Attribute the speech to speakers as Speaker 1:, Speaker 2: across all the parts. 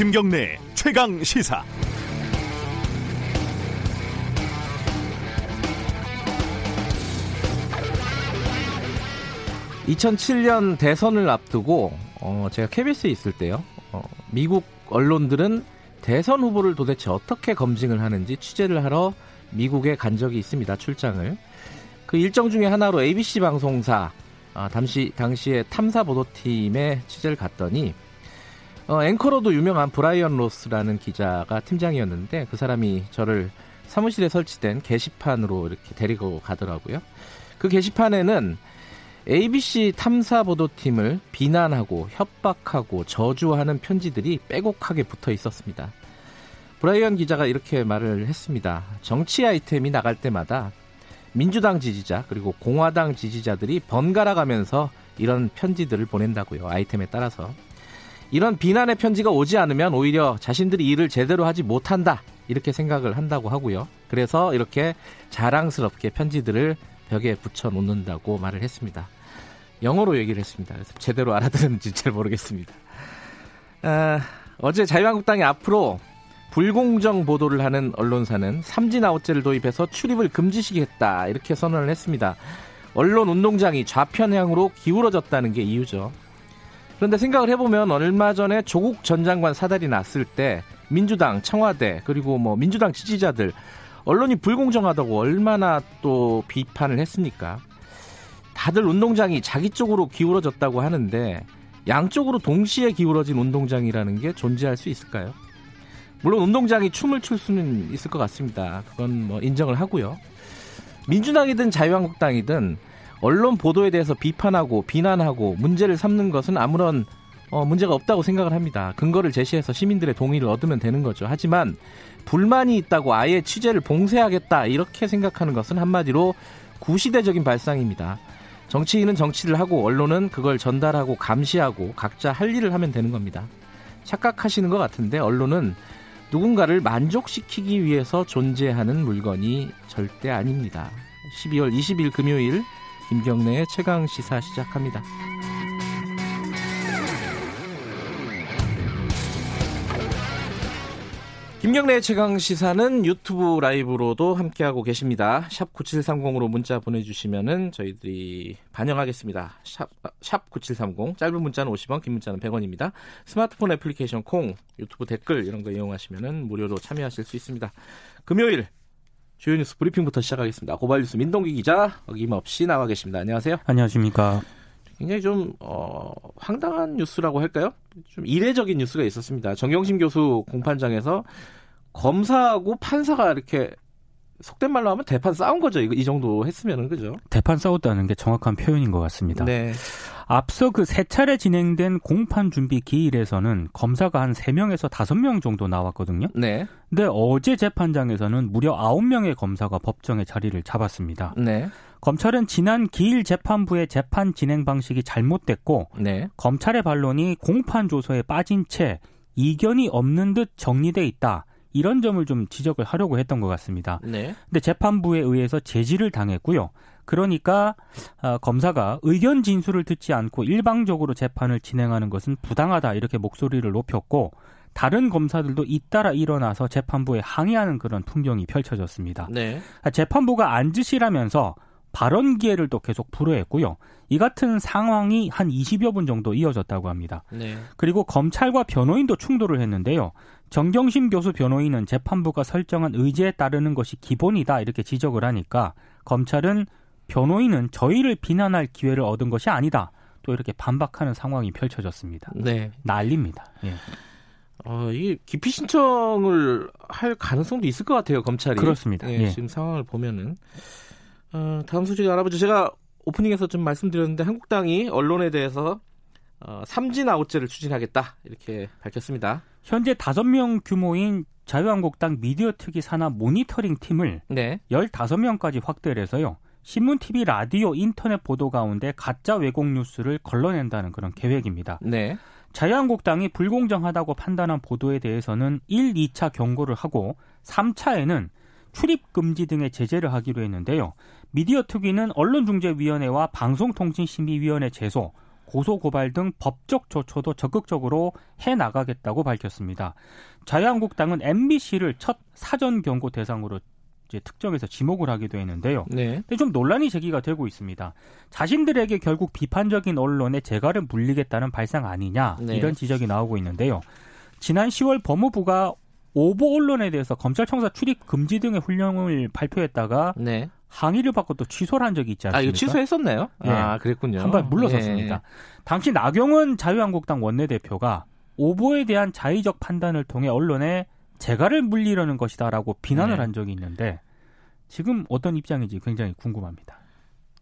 Speaker 1: 김경래 최강 시사.
Speaker 2: (2007년) 대선을 앞두고 어, 제가 KBS에 있을 때요 어, 미국 언론들은 대선 후보를 도대체 어떻게 검증을 하는지 취재를 하러 미국에 간 적이 있습니다 출장을 그 일정 중에 하나로 ABC 방송사 아, 당시 당시에 탐사 보도팀에 취재를 갔더니 어, 앵커로도 유명한 브라이언 로스라는 기자가 팀장이었는데 그 사람이 저를 사무실에 설치된 게시판으로 이렇게 데리고 가더라고요. 그 게시판에는 ABC 탐사 보도팀을 비난하고 협박하고 저주하는 편지들이 빼곡하게 붙어 있었습니다. 브라이언 기자가 이렇게 말을 했습니다. 정치 아이템이 나갈 때마다 민주당 지지자 그리고 공화당 지지자들이 번갈아 가면서 이런 편지들을 보낸다고요. 아이템에 따라서. 이런 비난의 편지가 오지 않으면 오히려 자신들이 일을 제대로 하지 못한다. 이렇게 생각을 한다고 하고요. 그래서 이렇게 자랑스럽게 편지들을 벽에 붙여 놓는다고 말을 했습니다. 영어로 얘기를 했습니다. 그래서 제대로 알아들었는지 잘 모르겠습니다. 아, 어제 자유한국당이 앞으로 불공정 보도를 하는 언론사는 삼진 아웃제를 도입해서 출입을 금지시키겠다 이렇게 선언을 했습니다. 언론 운동장이 좌편향으로 기울어졌다는 게 이유죠. 그런데 생각을 해보면 얼마 전에 조국 전 장관 사달이 났을 때 민주당, 청와대 그리고 뭐 민주당 지지자들 언론이 불공정하다고 얼마나 또 비판을 했습니까? 다들 운동장이 자기 쪽으로 기울어졌다고 하는데 양쪽으로 동시에 기울어진 운동장이라는 게 존재할 수 있을까요? 물론 운동장이 춤을 출 수는 있을 것 같습니다. 그건 뭐 인정을 하고요. 민주당이든 자유한국당이든 언론 보도에 대해서 비판하고 비난하고 문제를 삼는 것은 아무런 어, 문제가 없다고 생각을 합니다. 근거를 제시해서 시민들의 동의를 얻으면 되는 거죠. 하지만 불만이 있다고 아예 취재를 봉쇄하겠다 이렇게 생각하는 것은 한마디로 구시대적인 발상입니다. 정치인은 정치를 하고 언론은 그걸 전달하고 감시하고 각자 할 일을 하면 되는 겁니다. 착각하시는 것 같은데 언론은 누군가를 만족시키기 위해서 존재하는 물건이 절대 아닙니다. 12월 20일 금요일 김경래의 최강 시사 시작합니다. 김경래의 최강 시사는 유튜브 라이브로도 함께하고 계십니다. 샵 9730으로 문자 보내주시면은 저희들이 반영하겠습니다. 샵, 샵 9730 짧은 문자는 50원, 긴 문자는 100원입니다. 스마트폰 애플리케이션 콩, 유튜브 댓글 이런 거 이용하시면은 무료로 참여하실 수 있습니다. 금요일 주요 뉴스 브리핑부터 시작하겠습니다. 고발뉴스 민동기 기자 어김없이 나와 계십니다. 안녕하세요.
Speaker 3: 안녕하십니까.
Speaker 2: 굉장히 좀 어, 황당한 뉴스라고 할까요? 좀 이례적인 뉴스가 있었습니다. 정경심 교수 공판장에서 검사하고 판사가 이렇게 속된 말로 하면 대판 싸운 거죠. 이 정도 했으면은 그죠?
Speaker 3: 대판 싸웠다는 게 정확한 표현인 것 같습니다.
Speaker 2: 네.
Speaker 3: 앞서 그 세 차례 진행된 공판 준비 기일에서는 검사가 한 3명에서 5명 정도 나왔거든요.
Speaker 2: 네.
Speaker 3: 근데 어제 재판장에서는 무려 9명의 검사가 법정에 자리를 잡았습니다.
Speaker 2: 네.
Speaker 3: 검찰은 지난 기일 재판부의 재판 진행 방식이 잘못됐고
Speaker 2: 네.
Speaker 3: 검찰의 반론이 공판 조서에 빠진 채 이견이 없는 듯 정리돼 있다. 이런 점을 좀 지적을 하려고 했던 것 같습니다.
Speaker 2: 네.
Speaker 3: 근데 재판부에 의해서 제지를 당했고요. 그러니까 어, 검사가 의견 진술을 듣지 않고 일방적으로 재판을 진행하는 것은 부당하다 이렇게 목소리를 높였고 다른 검사들도 잇따라 일어나서 재판부에 항의하는 그런 풍경이 펼쳐졌습니다.
Speaker 2: 네.
Speaker 3: 재판부가 앉으시라면서 발언 기회를 또 계속 불허했고요. 이 같은 상황이 한 20여 분 정도 이어졌다고 합니다.
Speaker 2: 네.
Speaker 3: 그리고 검찰과 변호인도 충돌을 했는데요. 정경심 교수 변호인은 재판부가 설정한 의지에 따르는 것이 기본이다 이렇게 지적을 하니까 검찰은 변호인은 저희를 비난할 기회를 얻은 것이 아니다. 또 이렇게 반박하는 상황이 펼쳐졌습니다.
Speaker 2: 네.
Speaker 3: 난립니다. 예.
Speaker 2: 어, 이 기피 신청을 할 가능성도 있을 것 같아요, 검찰이.
Speaker 3: 그렇습니다.
Speaker 2: 예,
Speaker 3: 예.
Speaker 2: 지금 상황을 보면은. 어, 다음 소식 알아보죠. 제가 오프닝에서 좀 말씀드렸는데 한국당이 언론에 대해서 어, 삼진 아웃제를 추진하겠다 이렇게 밝혔습니다.
Speaker 3: 현재 다섯 명 규모인 자유한국당 미디어 특위 산하 모니터링 팀을
Speaker 2: 네.
Speaker 3: 15명까지 확대를 해서요. 신문, TV, 라디오, 인터넷 보도 가운데 가짜 왜곡 뉴스를 걸러낸다는 그런 계획입니다.
Speaker 2: 네.
Speaker 3: 자유한국당이 불공정하다고 판단한 보도에 대해서는 1, 2차 경고를 하고 3차에는 출입 금지 등의 제재를 하기로 했는데요. 미디어 특위는 언론중재위원회와 방송통신심의위원회 제소, 고소 고발 등 법적 조처도 적극적으로 해 나가겠다고 밝혔습니다. 자유한국당은 MBC를 첫 사전 경고 대상으로 이제 특정해서 지목을 하기도 했는데요. 네. 근데 좀 논란이 제기가 되고 있습니다. 자신들에게 결국 비판적인 언론에 재갈을 물리겠다는 발상 아니냐 네. 이런 지적이 나오고 있는데요. 지난 10월 법무부가 오보 언론에 대해서 검찰청사 출입 금지 등의 훈령을 발표했다가 네. 항의를 받고 또 취소를 한 적이 있지 않습니까?
Speaker 2: 아, 이거 취소했었나요?
Speaker 3: 네.
Speaker 2: 아, 그랬군요.
Speaker 3: 한번 물러섰습니다. 예. 당시 나경원 자유한국당 원내대표가 오보에 대한 자의적 판단을 통해 언론에 재갈을 물리려는 것이다라고 비난을 네. 한 적이 있는데 지금 어떤 입장인지 굉장히 궁금합니다.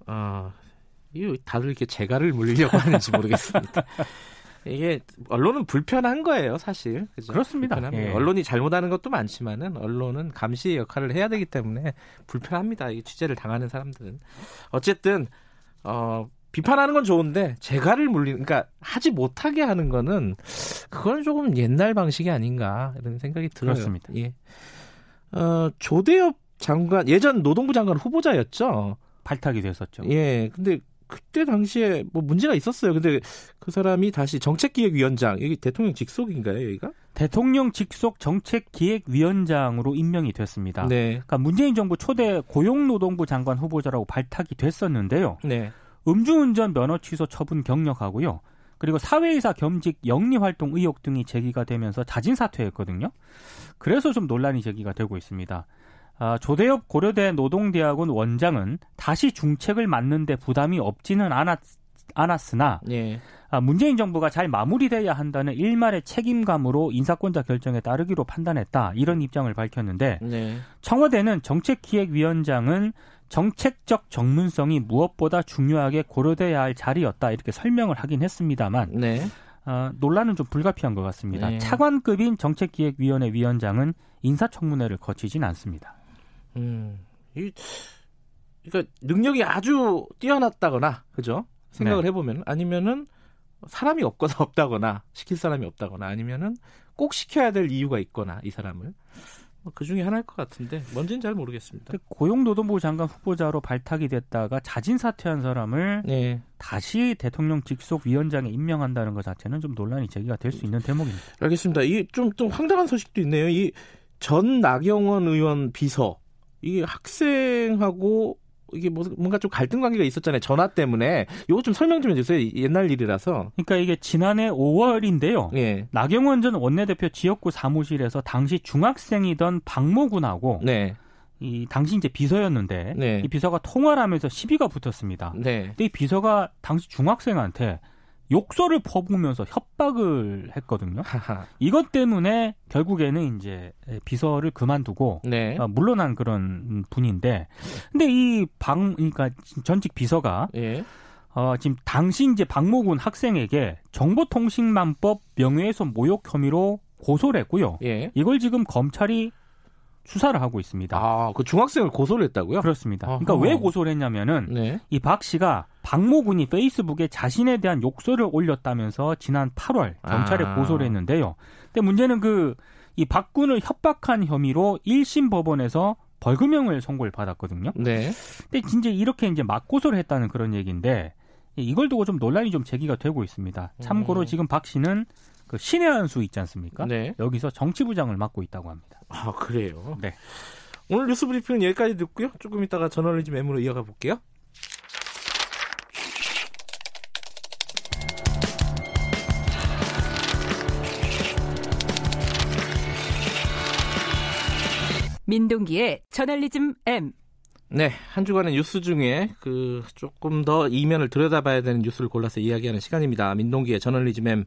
Speaker 2: 아, 이거 다들 이렇게 재갈을 물리려고 하는지 모르겠습니다. 이게 언론은 불편한 거예요, 사실.
Speaker 3: 그죠? 그렇습니다.
Speaker 2: 예. 언론이 잘못하는 것도 많지만은 언론은 감시의 역할을 해야 되기 때문에 불편합니다. 이 취재를 당하는 사람들은 어쨌든 어 비판하는 건 좋은데 재갈을 물리는 그러니까 하지 못하게 하는 거는 그건 조금 옛날 방식이 아닌가 이런 생각이 들어요.
Speaker 3: 그렇습니다.
Speaker 2: 예. 어, 조대엽 장관 예전 노동부 장관 후보자였죠.
Speaker 3: 발탁이 됐었죠.
Speaker 2: 예. 근데 그때 당시에 뭐 문제가 있었어요. 근데 그 사람이 다시 정책기획위원장 여기 대통령 직속인가요, 여기가?
Speaker 3: 대통령 직속 정책기획위원장으로 임명이 됐습니다. 네. 그러니까 문재인 정부 초대 고용노동부 장관 후보자라고 발탁이 됐었는데요. 네. 음주운전 면허 취소 처분 경력하고요. 그리고 사회이사 겸직 영리활동 의혹 등이 제기가 되면서 자진 사퇴했거든요. 그래서 좀 논란이 제기가 되고 있습니다. 아, 조대엽 고려대 노동대학원 원장은 다시 중책을 맡는데 부담이 없지는 않았, 않았으나 예. 아, 문재인 정부가 잘 마무리돼야 한다는 일말의 책임감으로 인사권자 결정에 따르기로 판단했다 이런 입장을 밝혔는데 네. 청와대는 정책기획위원장은 정책적 전문성이 무엇보다 중요하게 고려돼야 할 자리였다 이렇게 설명을 하긴 했습니다만 네. 어, 논란은 좀 불가피한 것 같습니다. 네. 차관급인 정책기획위원회 위원장은 인사청문회를 거치진 않습니다.
Speaker 2: 음, 이, 그러니까 능력이 아주 뛰어났다거나, 그죠? 생각을 네. 해보면 아니면은 사람이 없거나 없다거나 시킬 사람이 없다거나 아니면은 꼭 시켜야 될 이유가 있거나 이 사람을 뭐그 중에 하나일 것 같은데 뭔지는 잘 모르겠습니다.
Speaker 3: 고용노동부 장관 후보자로 발탁이 됐다가 자진 사퇴한 사람을 네. 다시 대통령 직속 위원장에 임명한다는 것 자체는 좀 논란이 제기가 될 수 있는 대목입니다.
Speaker 2: 알겠습니다. 이 좀 또 황당한 소식도 있네요. 이 전 나경원 의원 비서 이게 학생하고 이게 뭐 뭔가 좀 갈등 관계가 있었잖아요. 전화 때문에. 요거 좀 설명 좀 해주세요. 옛날 일이라서.
Speaker 3: 그러니까 이게 지난해 5월인데요. 예. 나경원 전 원내대표 지역구 사무실에서 당시 중학생이던 박모군하고 네. 이 당시 이제 비서였는데 네. 이 비서가 통화를 하면서 시비가 붙었습니다. 네. 근데 이 비서가 당시 중학생한테 욕설을 퍼부으면서 협박을 했거든요. 이것 때문에 결국에는 이제 비서를 그만두고 네. 어, 물러난 그런 분인데, 근데 이 방, 그러니까 전직 비서가 예. 어, 지금 당시 이제 박모군 학생에게 정보통신망법 명예훼손 모욕 혐의로 고소를 했고요. 예. 이걸 지금 검찰이 수사를 하고 있습니다.
Speaker 2: 아, 그 중학생을 고소를 했다고요?
Speaker 3: 그렇습니다. 아하. 그러니까 왜 고소를 했냐면은 네. 이박 씨가 박모 군이 페이스북에 자신에 대한 욕설을 올렸다면서 지난 8월 경찰에 아. 고소를 했는데요. 근데 문제는 그 이 박 군을 협박한 혐의로 1심 법원에서 벌금형을 선고를 받았거든요. 네. 근데 진짜 이렇게 이제 맞고소를 했다는 그런 얘기인데 이걸 두고 좀 논란이 좀 제기가 되고 있습니다. 참고로 음. 지금 박 씨는 그 신의 한수 있지 않습니까? 네. 여기서 정치부장을 맡고 있다고 합니다.
Speaker 2: 아 그래요? 네. 오늘 뉴스 브리핑은 여기까지 듣고요. 조금 이따가 저널리즘 M으로 이어가 볼게요.
Speaker 4: 민동기의 저널리즘 M.
Speaker 2: 네, 한 주간의 뉴스 중에 그 조금 더 이면을 들여다봐야 되는 뉴스를 골라서 이야기하는 시간입니다. 민동기의 저널리즘 M.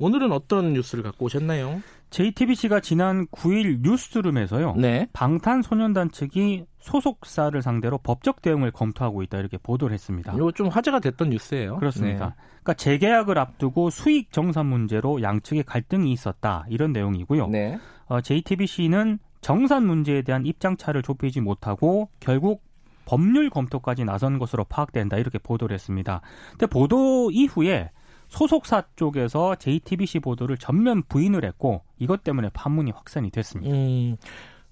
Speaker 2: 오늘은 어떤 뉴스를 갖고 오셨나요?
Speaker 3: JTBC가 지난 9일 뉴스룸에서요. 네. 방탄소년단 측이 소속사를 상대로 법적 대응을 검토하고 있다 이렇게 보도를 했습니다.
Speaker 2: 이거 좀 화제가 됐던 뉴스예요.
Speaker 3: 그렇습니다. 네. 그러니까 재계약을 앞두고 수익 정산 문제로 양측의 갈등이 있었다 이런 내용이고요. 네. 어, JTBC는 정산 문제에 대한 입장차를 좁히지 못하고 결국 법률 검토까지 나선 것으로 파악된다 이렇게 보도를 했습니다. 근데 보도 이후에 소속사 쪽에서 JTBC 보도를 전면 부인을 했고 이것 때문에 판문이 확산이 됐습니다. 음,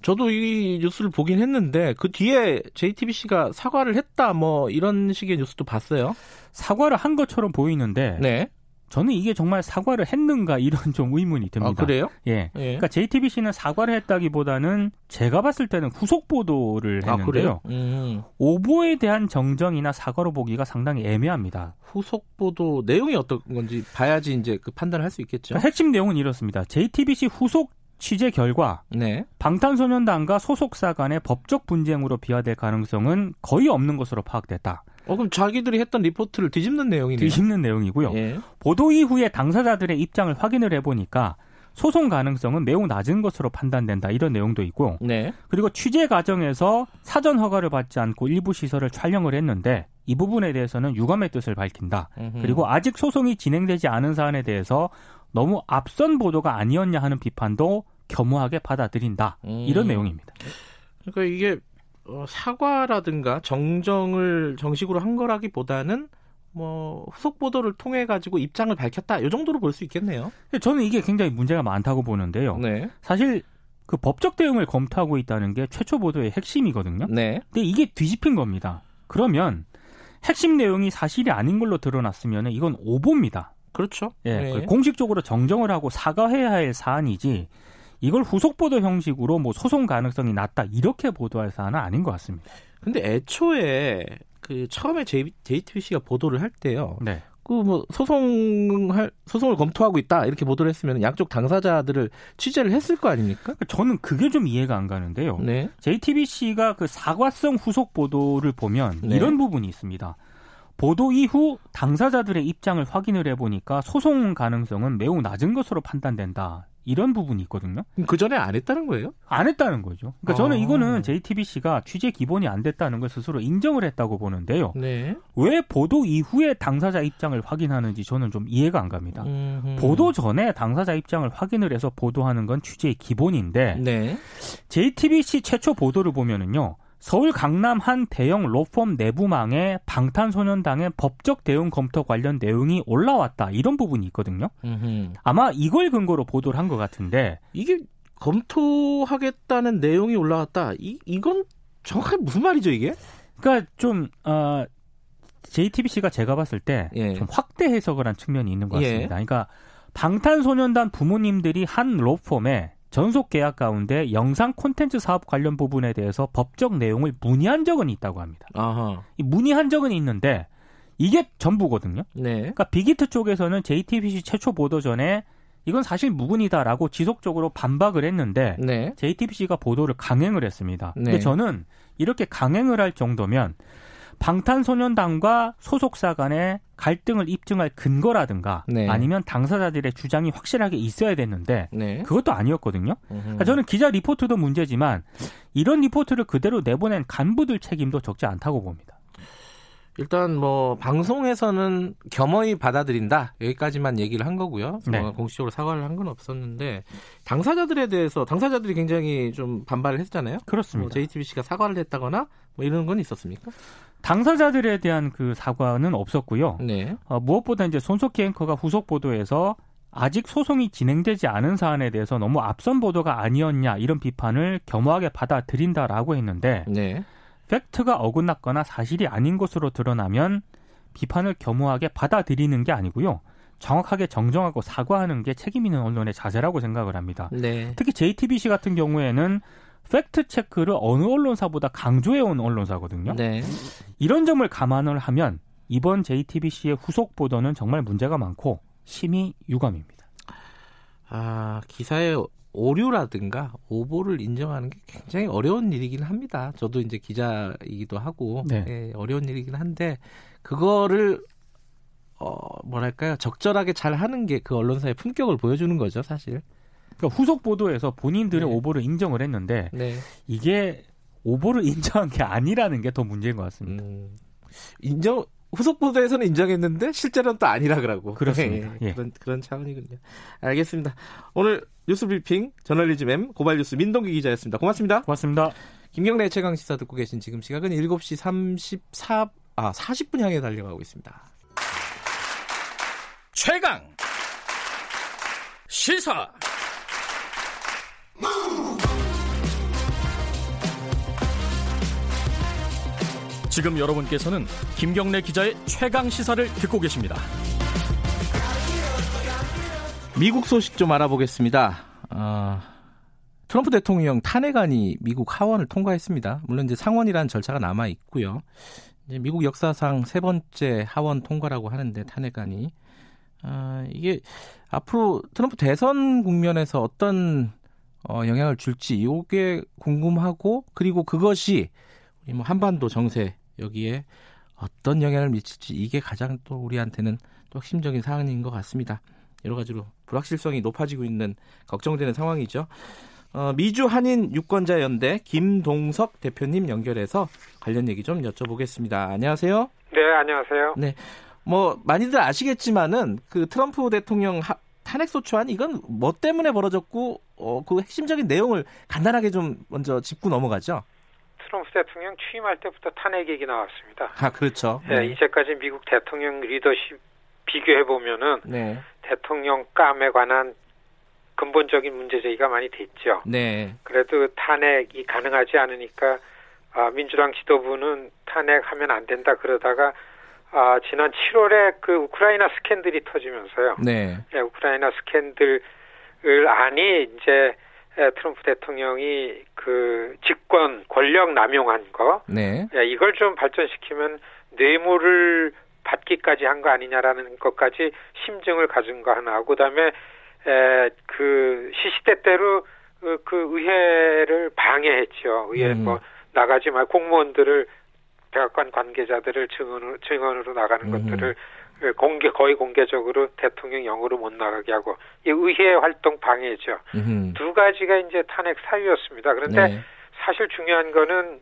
Speaker 2: 저도 이 뉴스를 보긴 했는데 그 뒤에 JTBC가 사과를 했다 뭐 이런 식의 뉴스도 봤어요.
Speaker 3: 사과를 한 것처럼 보이는데
Speaker 2: 네.
Speaker 3: 저는 이게 정말 사과를 했는가 이런 좀 의문이 듭니다.
Speaker 2: 아, 그래요?
Speaker 3: 예.
Speaker 2: 예.
Speaker 3: 그러니까 JTBC는 사과를 했다기보다는 제가 봤을 때는 후속 보도를
Speaker 2: 아,
Speaker 3: 했는데요.
Speaker 2: 그래요? 음.
Speaker 3: 오보에 대한 정정이나 사과로 보기가 상당히 애매합니다.
Speaker 2: 후속 보도 내용이 어떤 건지 봐야지 이제 그 판단을 할 수 있겠죠.
Speaker 3: 그러니까 핵심 내용은 이렇습니다. JTBC 후속 취재 결과
Speaker 2: 네.
Speaker 3: 방탄소년단과 소속사 간의 법적 분쟁으로 비화될 가능성은 거의 없는 것으로 파악됐다.
Speaker 2: 어 그럼 자기들이 했던 리포트를 뒤집는 내용이네요.
Speaker 3: 뒤집는 내용이고요.
Speaker 2: 예.
Speaker 3: 보도 이후에 당사자들의 입장을 확인을 해보니까 소송 가능성은 매우 낮은 것으로 판단된다. 이런 내용도 있고
Speaker 2: 네.
Speaker 3: 그리고 취재 과정에서 사전 허가를 받지 않고 일부 시설을 촬영을 했는데 이 부분에 대해서는 유감의 뜻을 밝힌다.
Speaker 2: 음흠.
Speaker 3: 그리고 아직 소송이 진행되지 않은 사안에 대해서 너무 앞선 보도가 아니었냐 하는 비판도 겸허하게 받아들인다.
Speaker 2: 음.
Speaker 3: 이런 내용입니다.
Speaker 2: 그러니까 이게 어, 사과라든가 정정을 정식으로 한 거라기보다는 뭐 후속 보도를 통해 가지고 입장을 밝혔다. 이 정도로 볼 수 있겠네요.
Speaker 3: 저는 이게 굉장히 문제가 많다고 보는데요.
Speaker 2: 네.
Speaker 3: 사실 그 법적 대응을 검토하고 있다는 게 최초 보도의 핵심이거든요.
Speaker 2: 네.
Speaker 3: 근데 이게 뒤집힌 겁니다. 그러면 핵심 내용이 사실이 아닌 걸로 드러났으면 이건 오보입니다.
Speaker 2: 그렇죠.
Speaker 3: 예,
Speaker 2: 네.
Speaker 3: 그 공식적으로 정정을 하고 사과해야 할 사안이지 이걸 후속 보도 형식으로 뭐 소송 가능성이 낮다 이렇게 보도할 사안은 아닌 것 같습니다.
Speaker 2: 근데 애초에 그 처음에 JTBC가 보도를 할 때요.
Speaker 3: 네.
Speaker 2: 그뭐 소송할 소송을 검토하고 있다 이렇게 보도를 했으면 양쪽 당사자들을 취재를 했을 거 아닙니까?
Speaker 3: 저는 그게 좀 이해가 안 가는데요.
Speaker 2: 네.
Speaker 3: JTBC가 그 사과성 후속 보도를 보면
Speaker 2: 네.
Speaker 3: 이런 부분이 있습니다. 보도 이후 당사자들의 입장을 확인을 해보니까 소송 가능성은 매우 낮은 것으로 판단된다. 이런 부분이 있거든요.
Speaker 2: 그 전에 안 했다는 거예요?
Speaker 3: 안 했다는 거죠. 그러니까 저는
Speaker 2: 아.
Speaker 3: 이거는 JTBC가 취재 기본이 안 됐다는 걸 스스로 인정을 했다고 보는데요.
Speaker 2: 네.
Speaker 3: 왜 보도 이후에 당사자 입장을 확인하는지 저는 좀 이해가 안 갑니다.
Speaker 2: 음흠.
Speaker 3: 보도 전에 당사자 입장을 확인을 해서 보도하는 건 취재의 기본인데
Speaker 2: 네.
Speaker 3: JTBC 최초 보도를 보면은요. 서울 강남 한 대형 로펌 내부망에 방탄소년단의 법적 대응 검토 관련 내용이 올라왔다. 이런 부분이 있거든요.
Speaker 2: 음흠.
Speaker 3: 아마 이걸 근거로 보도를 한 것 같은데
Speaker 2: 이게 검토하겠다는 내용이 올라왔다. 이 이건 정확하게 무슨 말이죠 이게?
Speaker 3: 그러니까 좀 어, JTBC가 제가 봤을 때좀
Speaker 2: 예.
Speaker 3: 확대 해석을 한 측면이 있는 것 같습니다.
Speaker 2: 예.
Speaker 3: 그러니까 방탄소년단 부모님들이 한 로펌에 전속 계약 가운데 영상 콘텐츠 사업 관련 부분에 대해서 법적 내용을 문의한 적은 있다고 합니다.
Speaker 2: 아하.
Speaker 3: 이 문의한 적은 있는데 이게 전부거든요.
Speaker 2: 네.
Speaker 3: 그러니까 빅히트 쪽에서는 JTBC 최초 보도 전에 이건 사실 무근이다라고 지속적으로 반박을 했는데
Speaker 2: 네.
Speaker 3: JTBC가 보도를 강행을 했습니다.
Speaker 2: 네.
Speaker 3: 근데 저는 이렇게 강행을 할 정도면 방탄소년단과 소속사 간의 갈등을 입증할 근거라든가
Speaker 2: 네.
Speaker 3: 아니면 당사자들의 주장이 확실하게 있어야 됐는데
Speaker 2: 네.
Speaker 3: 그것도 아니었거든요. 그러니까 저는 기자 리포트도 문제지만 이런 리포트를 그대로 내보낸 간부들 책임도 적지 않다고 봅니다.
Speaker 2: 일단 뭐 방송에서는 겸허히 받아들인다 여기까지만 얘기를 한 거고요.
Speaker 3: 네.
Speaker 2: 뭐 공식적으로 사과를 한 건 없었는데 당사자들에 대해서 당사자들이 굉장히 좀 반발을 했잖아요. 뭐
Speaker 3: 그렇습니다.
Speaker 2: JTBC가 사과를 했다거나 뭐 이런 건 있었습니까?
Speaker 3: 당사자들에 대한 그 사과는 없었고요.
Speaker 2: 네.
Speaker 3: 어, 무엇보다 이제 손석희 앵커가 후속 보도에서 아직 소송이 진행되지 않은 사안에 대해서 너무 앞선 보도가 아니었냐 이런 비판을 겸허하게 받아들인다라고 했는데
Speaker 2: 네.
Speaker 3: 팩트가 어긋났거나 사실이 아닌 것으로 드러나면 비판을 겸허하게 받아들이는 게 아니고요. 정확하게 정정하고 사과하는 게 책임 있는 언론의 자세라고 생각을 합니다.
Speaker 2: 네.
Speaker 3: 특히 JTBC 같은 경우에는 팩트 체크를 어느 언론사보다 강조해 온 언론사거든요.
Speaker 2: 네.
Speaker 3: 이런 점을 감안을 하면 이번 JTBC의 후속 보도는 정말 문제가 많고 심히 유감입니다.
Speaker 2: 아, 기사의 오류라든가 오보를 인정하는 게 굉장히 어려운 일이긴 합니다. 저도 이제 기자이기도 하고
Speaker 3: 네.
Speaker 2: 예, 어려운 일이긴 한데 그거를 어 뭐랄까요 적절하게 잘 하는 게 그 언론사의 품격을 보여주는 거죠, 사실.
Speaker 3: 그러니까 후속 보도에서 본인들의
Speaker 2: 네.
Speaker 3: 오보를 인정을 했는데
Speaker 2: 네.
Speaker 3: 이게 오보를 인정한 게 아니라는 게 더 문제인 것 같습니다.
Speaker 2: 음, 인정 후속 보도에서는 인정했는데 실제로는 또 아니라 그러고
Speaker 3: 그렇습니다. 예.
Speaker 2: 그런 그런 차원이군요. 알겠습니다. 오늘 뉴스 브리핑 저널리즘 M 고발 뉴스 민동기 기자였습니다. 고맙습니다.
Speaker 3: 고맙습니다.
Speaker 2: 김경래 최강 시사 듣고 계신 지금 시각은 7시 34, 아, 40분 향해 달려가고 있습니다.
Speaker 1: 최강 시사
Speaker 5: 지금 여러분께서는 김경래 기자의 최강 시사를 듣고 계십니다.
Speaker 2: 미국 소식 좀 알아보겠습니다. 어, 트럼프 대통령 탄핵안이 미국 하원을 통과했습니다. 물론 이제 상원이라는 절차가 남아 있고요. 이제 미국 역사상 세 번째 하원 통과라고 하는데 탄핵안이 어, 이게 앞으로 트럼프 대선 국면에서 어떤 어, 영향을 줄지 이게 궁금하고 그리고 그것이 우리 뭐 한반도 정세 여기에 어떤 영향을 미칠지 이게 가장 또 우리한테는 또 핵심적인 사안인 것 같습니다. 여러 가지로 불확실성이 높아지고 있는 걱정되는 상황이죠. 어, 미주 한인 유권자 연대 김동석 대표님 연결해서 관련 얘기 좀 여쭤보겠습니다. 안녕하세요.
Speaker 6: 네, 안녕하세요.
Speaker 2: 네. 뭐 많이들 아시겠지만은 그 트럼프 대통령 하, 탄핵 소추안 이건 뭐 때문에 벌어졌고 어, 그 핵심적인 내용을 간단하게 좀 먼저 짚고 넘어가죠.
Speaker 6: 트럼프 대통령 취임할 때부터 탄핵 얘기 나왔습니다.
Speaker 2: 아 그렇죠.
Speaker 6: 네, 이제까지 미국 대통령 리더십 비교해 보면은
Speaker 2: 네.
Speaker 6: 대통령감에 관한 근본적인 문제 제기가 많이 됐죠.
Speaker 2: 네.
Speaker 6: 그래도 탄핵이 가능하지 않으니까 아, 민주당 지도부는 탄핵하면 안 된다 그러다가 아, 지난 7월에 그 우크라이나 스캔들이 터지면서요.
Speaker 2: 네.
Speaker 6: 예, 우크라이나 스캔들을 아니 이제 예, 트럼프 대통령이 그 직권 권력 남용한 거
Speaker 2: 네.
Speaker 6: 예, 이걸 좀 발전시키면 뇌물을 받기까지 한 거 아니냐라는 것까지 심증을 가진 거 하나 하고 그다음에 에, 그 시시때때로 그, 그 의회를 방해했죠. 의회
Speaker 2: 음.
Speaker 6: 뭐 나가지 말 공무원들을 백악관 관계자들을 증언으로 증언으로 나가는
Speaker 2: 음.
Speaker 6: 것들을 공개 거의 공개적으로 대통령 영으로 못 나가게 하고 이 의회 활동 방해죠.
Speaker 2: 음흠.
Speaker 6: 두 가지가 이제 탄핵 사유였습니다. 그런데
Speaker 2: 네.
Speaker 6: 사실 중요한 거는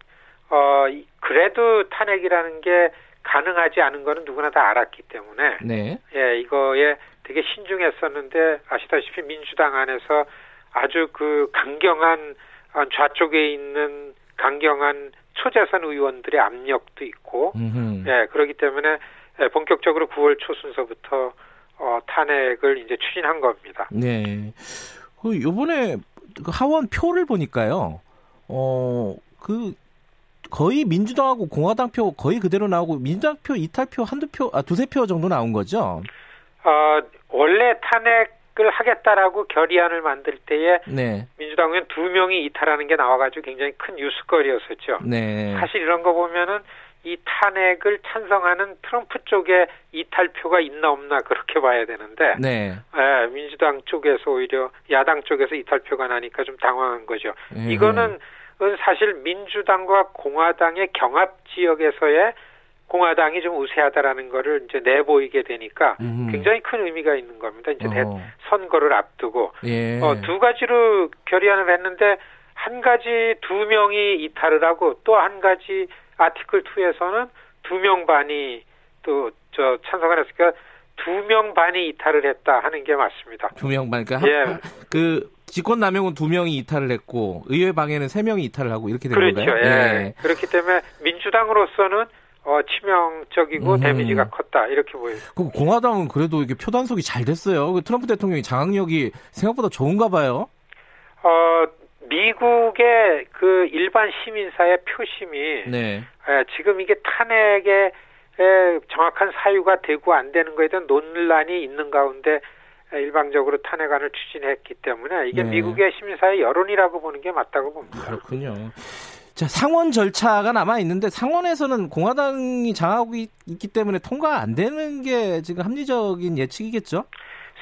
Speaker 6: 어 이- 그래도 탄핵이라는 게 가능하지 않은 거는 누구나 다 알았기 때문에
Speaker 2: 네.
Speaker 6: 예 이거에 되게 신중했었는데 아시다시피 민주당 안에서 아주 그 강경한 어, 좌쪽에 있는 강경한 초재선 의원들의 압력도 있고
Speaker 2: 음흠.
Speaker 6: 예 그렇기 때문에 예, 본격적으로 9월 초 순서부터 어, 탄핵을 이제 추진한 겁니다.
Speaker 2: 네. 그 요번에 그 하원 표를 보니까요. 어, 그 거의 민주당하고 공화당 표 거의 그대로 나오고 민주당 표 이탈표 한두 표, 아 두세 표 정도 나온 거죠.
Speaker 6: 어, 원래 탄핵 을 하겠다라고 결의안을 만들 때에
Speaker 2: 네.
Speaker 6: 민주당 두 명이 이탈하는 게 나와가지고 굉장히 큰 뉴스거리였었죠.
Speaker 2: 네.
Speaker 6: 사실 이런 거 보면은 이 탄핵을 찬성하는 트럼프 쪽에 이탈표가 있나 없나 그렇게 봐야 되는데
Speaker 2: 네.
Speaker 6: 예, 민주당 쪽에서 오히려 야당 쪽에서 이탈표가 나니까 좀 당황한 거죠.
Speaker 2: 예.
Speaker 6: 이거는 사실 민주당과 공화당의 경합 지역에서의 공화당이 좀 우세하다라는 거를 이제 내보이게 되니까
Speaker 2: 음.
Speaker 6: 굉장히 큰 의미가 있는 겁니다. 이제 대-
Speaker 2: 어.
Speaker 6: 선거를 앞두고
Speaker 2: 예.
Speaker 6: 어, 두 가지로 결의안을 했는데 한 가지 두 명이 이탈을 하고 또 한 가지 아티클 2에서는 두 명 반이 또 저 찬성을 했으니까 두 명 반이 이탈을 했다 하는 게 맞습니다.
Speaker 2: 두 명 반, 그러니까
Speaker 6: 예.
Speaker 2: 한- 그 직권 남용은 두 명이 이탈을 했고 의회 방해는 세 명이 이탈을 하고 이렇게 된
Speaker 6: 그렇죠.
Speaker 2: 건가요?
Speaker 6: 예. 그렇기 때문에 민주당으로서는 어, 치명적이고
Speaker 2: 음.
Speaker 6: 데미지가 컸다 이렇게 보여요.
Speaker 2: 그 공화당은 그래도 이게 표 단속이 잘 됐어요. 그 트럼프 대통령이 장악력이 생각보다 좋은가 봐요.
Speaker 6: 어, 미국의 그 일반 시민사의 표심이
Speaker 2: 네.
Speaker 6: 예, 지금 이게 탄핵에 에, 정확한 사유가 되고 안 되는 거에 대한 논란이 있는 가운데 에, 일방적으로 탄핵안을 추진했기 때문에 이게
Speaker 2: 네.
Speaker 6: 미국의 시민사회 여론이라고 보는 게 맞다고 봅니다.
Speaker 2: 그렇군요. 자, 상원 절차가 남아 있는데 상원에서는 공화당이 장악하고 있, 기 때문에 통과 안 되는 게 지금 합리적인 예측이겠죠?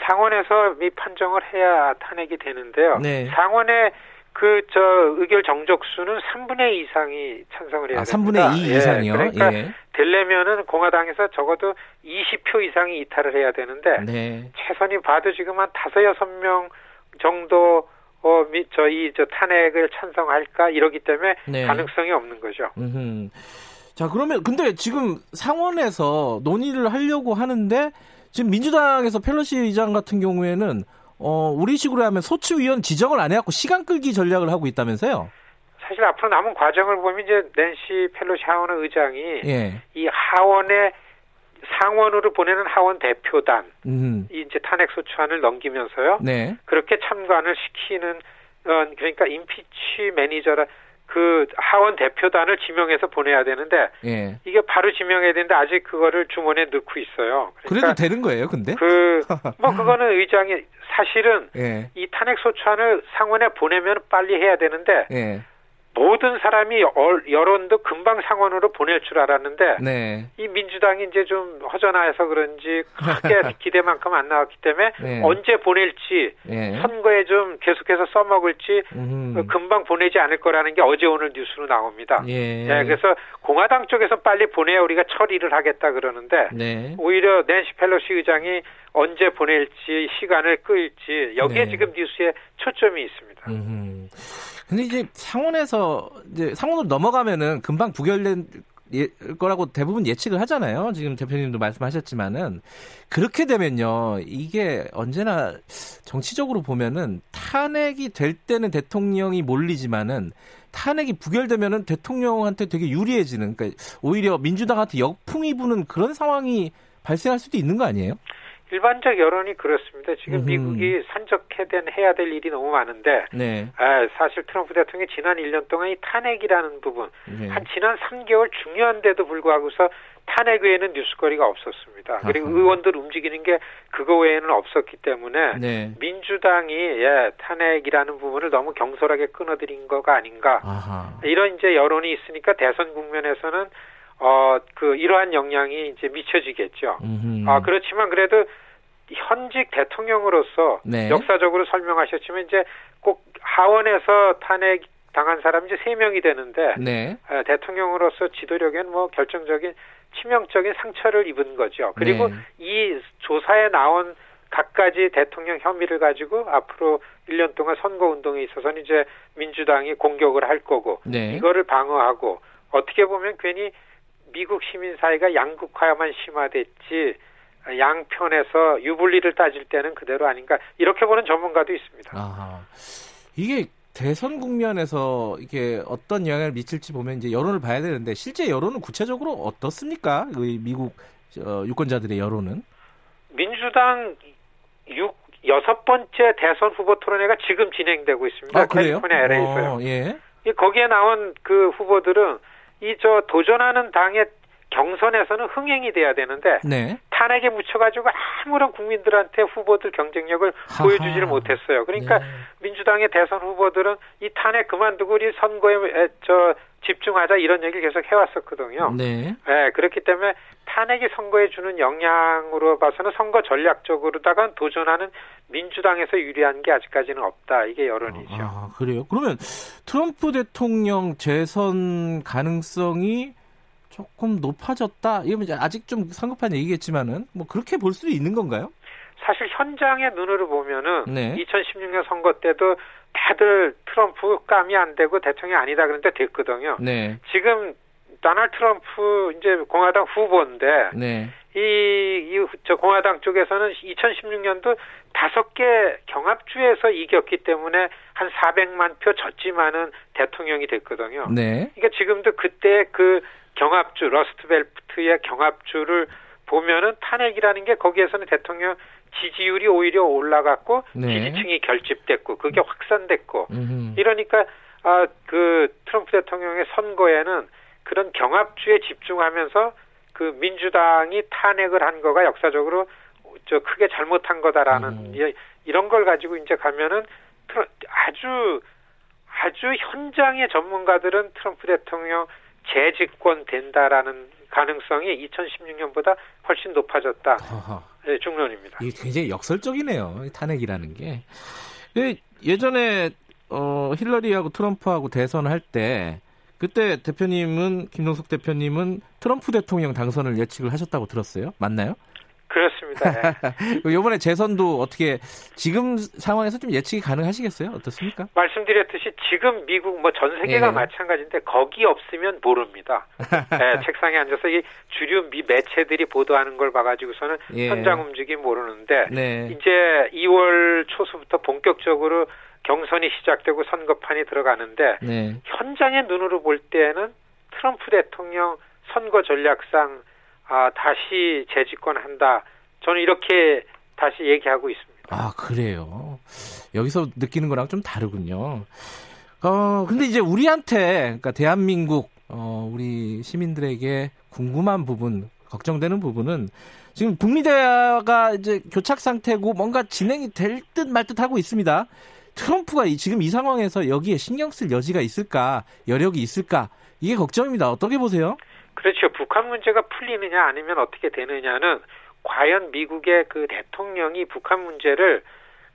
Speaker 6: 상원에서 미 판정을 해야 탄핵이 되는데요.
Speaker 2: 네.
Speaker 6: 상원의 그 저 의결 정족수는 3분의 2 이상이 찬성을 해야
Speaker 2: 아,
Speaker 6: 됩니다.
Speaker 2: 3분의 2
Speaker 6: 예,
Speaker 2: 이상이요?
Speaker 6: 그러니까
Speaker 2: 예.
Speaker 6: 되려면은 공화당에서 적어도 20표 이상이 이탈을 해야 되는데
Speaker 2: 네.
Speaker 6: 최선이 봐도 지금 한 다섯 여섯 명 정도 어, 미, 저희 저 탄핵을 찬성할까 이러기 때문에
Speaker 2: 네.
Speaker 6: 가능성이 없는 거죠.
Speaker 2: 음흠. 자, 그러면 근데 지금 상원에서 논의를 하려고 하는데 지금 민주당에서 펠로시 의장 같은 경우에는 어, 우리식으로 하면 소추위원 지정을 안 해갖고 시간 끌기 전략을 하고 있다면서요?
Speaker 6: 사실 앞으로 남은 과정을 보면 이제 낸시 펠로시 하원 의장이
Speaker 2: 예.
Speaker 6: 이 하원에 상원으로 보내는 하원 대표단
Speaker 2: 음.
Speaker 6: 이 이제 탄핵 소추안을 넘기면서요.
Speaker 2: 네.
Speaker 6: 그렇게 참관을 시키는 어, 그러니까 impeach manager라 그 하원 대표단을 지명해서 보내야 되는데
Speaker 2: 예.
Speaker 6: 이게 바로 지명해야 되는데 아직 그거를 주머니에 넣고 있어요.
Speaker 2: 그래도 되는 거예요, 근데?
Speaker 6: 그 뭐 그거는 의장이 사실은
Speaker 2: 예.
Speaker 6: 이 탄핵 소추안을 상원에 보내면 빨리 해야 되는데
Speaker 2: 예.
Speaker 6: 모든 사람이 얼- 여론도 금방 상원으로 보낼 줄 알았는데
Speaker 2: 네.
Speaker 6: 이 민주당이 이제 좀 허전해서 그런지 크게 기대만큼 안 나왔기 때문에
Speaker 2: 네.
Speaker 6: 언제 보낼지
Speaker 2: 예.
Speaker 6: 선거에 좀 계속해서 써먹을지
Speaker 2: 음.
Speaker 6: 금방 보내지 않을 거라는 게 어제 오늘 뉴스로 나옵니다.
Speaker 2: 예.
Speaker 6: 예, 그래서 공화당 쪽에서 빨리 보내야 우리가 처리를 하겠다 그러는데
Speaker 2: 네.
Speaker 6: 오히려 낸시 펠로시 의장이 언제 보낼지 시간을 끌지 여기에
Speaker 2: 네.
Speaker 6: 지금 뉴스에 초점이 있습니다.
Speaker 2: 음. 근데 이제 상원에서 이제 상원으로 넘어가면은 금방 부결된 예, 거라고 대부분 예측을 하잖아요. 지금 대표님도 말씀하셨지만은 그렇게 되면요. 이게 언제나 정치적으로 보면은 탄핵이 될 때는 대통령이 몰리지만은 탄핵이 부결되면은 대통령한테 되게 유리해지는 그러니까 오히려 민주당한테 역풍이 부는 그런 상황이 발생할 수도 있는 거 아니에요?
Speaker 6: 일반적 여론이 그렇습니다. 지금
Speaker 2: 음흠.
Speaker 6: 미국이 산적해된 해야 될 일이 너무 많은데
Speaker 2: 네.
Speaker 6: 아, 사실 트럼프 대통령이 지난 1년 동안 이 탄핵이라는 부분
Speaker 2: 네.
Speaker 6: 한 지난 3개월 중요한데도 불구하고서 탄핵 외에는 뉴스거리가 없었습니다. 그리고. 의원들 움직이는 게 그거 외에는 없었기 때문에
Speaker 2: 네.
Speaker 6: 민주당이 예, 탄핵이라는 부분을 너무 경솔하게 끊어들인 거가 아닌가
Speaker 2: 아하.
Speaker 6: 이런 이제 여론이 있으니까 대선 국면에서는 어 그 이러한 영향이 이제 미쳐지겠죠.
Speaker 2: 음흠.
Speaker 6: 아 그렇지만 그래도 현직 대통령으로서
Speaker 2: 네.
Speaker 6: 역사적으로 설명하셨지만 이제 꼭 하원에서 탄핵 당한 사람이 이제 세 명이 되는데
Speaker 2: 네.
Speaker 6: 에, 대통령으로서 지도력엔 뭐 결정적인 치명적인 상처를 입은 거죠. 그리고
Speaker 2: 네.
Speaker 6: 이 조사에 나온 각가지 대통령 혐의를 가지고 앞으로 1년 동안 선거 운동에 있어서는 이제 민주당이 공격을 할 거고
Speaker 2: 네.
Speaker 6: 이거를 방어하고 어떻게 보면 괜히 미국 시민 사회가 양극화만 심화됐지 양편에서 유불리를 따질 때는 그대로 아닌가 이렇게 보는 전문가도 있습니다.
Speaker 2: 아하. 이게 대선 국면에서 이게 어떤 영향을 미칠지 보면 이제 여론을 봐야 되는데 실제 여론은 구체적으로 어떻습니까? 그 미국 어, 유권자들의 여론은?
Speaker 6: 민주당 육 여섯 번째 대선 후보 토론회가 지금 진행되고 있습니다.
Speaker 2: 아, 그래요?
Speaker 6: 캘리포니아 LA에서요.
Speaker 2: 어, 예.
Speaker 6: 이 거기에 나온 그 후보들은 이 저 도전하는 당의 경선에서는 흥행이 돼야 되는데
Speaker 2: 네.
Speaker 6: 탄핵에 묻혀가지고 아무런 국민들한테 후보들 경쟁력을
Speaker 2: 하하.
Speaker 6: 보여주지를 못했어요. 그러니까
Speaker 2: 네.
Speaker 6: 민주당의 대선 후보들은 이 탄핵 그만두고 우리 선거에 에, 저 집중하자 이런 얘기를 계속 해왔었거든요.
Speaker 2: 네.
Speaker 6: 예, 그렇기 때문에 탄핵이 선거에 주는 영향으로 봐서는 선거 전략적으로다가 도전하는 민주당에서 유리한 게 아직까지는 없다. 이게 여론이죠.
Speaker 2: 아, 그래요? 그러면 트럼프 대통령 재선 가능성이 조금 높아졌다? 이러면 이제 아직 좀 성급한 얘기겠지만은 뭐 그렇게 볼 수도 있는 건가요?
Speaker 6: 사실 현장의 눈으로 보면은
Speaker 2: 네.
Speaker 6: 2016년 선거 때도 다들 트럼프 감이 안 되고 대통령이 아니다 그런데 됐거든요.
Speaker 2: 네.
Speaker 6: 지금 도널드 트럼프 이제 공화당 후보인데
Speaker 2: 네.
Speaker 6: 이, 이, 저 공화당 쪽에서는 2016년도 다섯 개 경합주에서 이겼기 때문에 한 400만 표 졌지만은 대통령이 됐거든요.
Speaker 2: 네.
Speaker 6: 그러니까 지금도 그때 그 경합주, 러스트벨트의 경합주를 보면은 탄핵이라는 게 거기에서는 대통령 지지율이 오히려 올라갔고
Speaker 2: 네.
Speaker 6: 지지층이 결집됐고 그게 확산됐고
Speaker 2: 음흠.
Speaker 6: 이러니까 아 그 트럼프 대통령의 선거에는 그런 경합주에 집중하면서 그 민주당이 탄핵을 한 거가 역사적으로 저 크게 잘못한 거다라는
Speaker 2: 음.
Speaker 6: 이- 이런 걸 가지고 이제 가면은 아주 아주 현장의 전문가들은 트럼프 대통령 재집권 된다라는 가능성이 2016년보다 훨씬 높아졌다. 예, 중론입니다.
Speaker 2: 이게 굉장히 역설적이네요. 이 탄핵이라는 게. 그 예전에 어, 힐러리하고 트럼프하고 대선을 할때 그때 대표님은 김동숙 대표님은 트럼프 대통령 당선을 예측을 하셨다고 들었어요. 맞나요?
Speaker 6: 그렇습니다. 예.
Speaker 2: 이번에 재선도 어떻게 지금 상황에서 좀 예측이 가능하시겠어요? 어떻습니까?
Speaker 6: 말씀드렸듯이 지금 미국 뭐 전 세계가
Speaker 2: 예.
Speaker 6: 마찬가지인데 거기 없으면 모릅니다. 예, 책상에 앉아서 이 주류 미 매체들이 보도하는 걸 봐가지고서는
Speaker 2: 예.
Speaker 6: 현장 움직임 모르는데
Speaker 2: 네.
Speaker 6: 이제 2월 초수부터 본격적으로 경선이 시작되고 선거판이 들어가는데
Speaker 2: 네.
Speaker 6: 현장의 눈으로 볼 때는 트럼프 대통령 선거 전략상 아, 다시 재집권한다. 저는 이렇게 다시 얘기하고 있습니다.
Speaker 2: 아, 그래요. 여기서 느끼는 거랑 좀 다르군요. 어, 근데 이제 우리한테, 그러니까 대한민국, 어, 우리 시민들에게 궁금한 부분, 걱정되는 부분은 지금 북미 대화가 이제 교착 상태고 뭔가 진행이 될 듯 말 듯 하고 있습니다. 트럼프가 이, 지금 이 상황에서 여기에 신경 쓸 여지가 있을까, 여력이 있을까, 이게 걱정입니다. 어떻게 보세요?
Speaker 6: 그렇죠. 북한 문제가 풀리느냐 아니면 어떻게 되느냐는 과연 미국의 그 대통령이 북한 문제를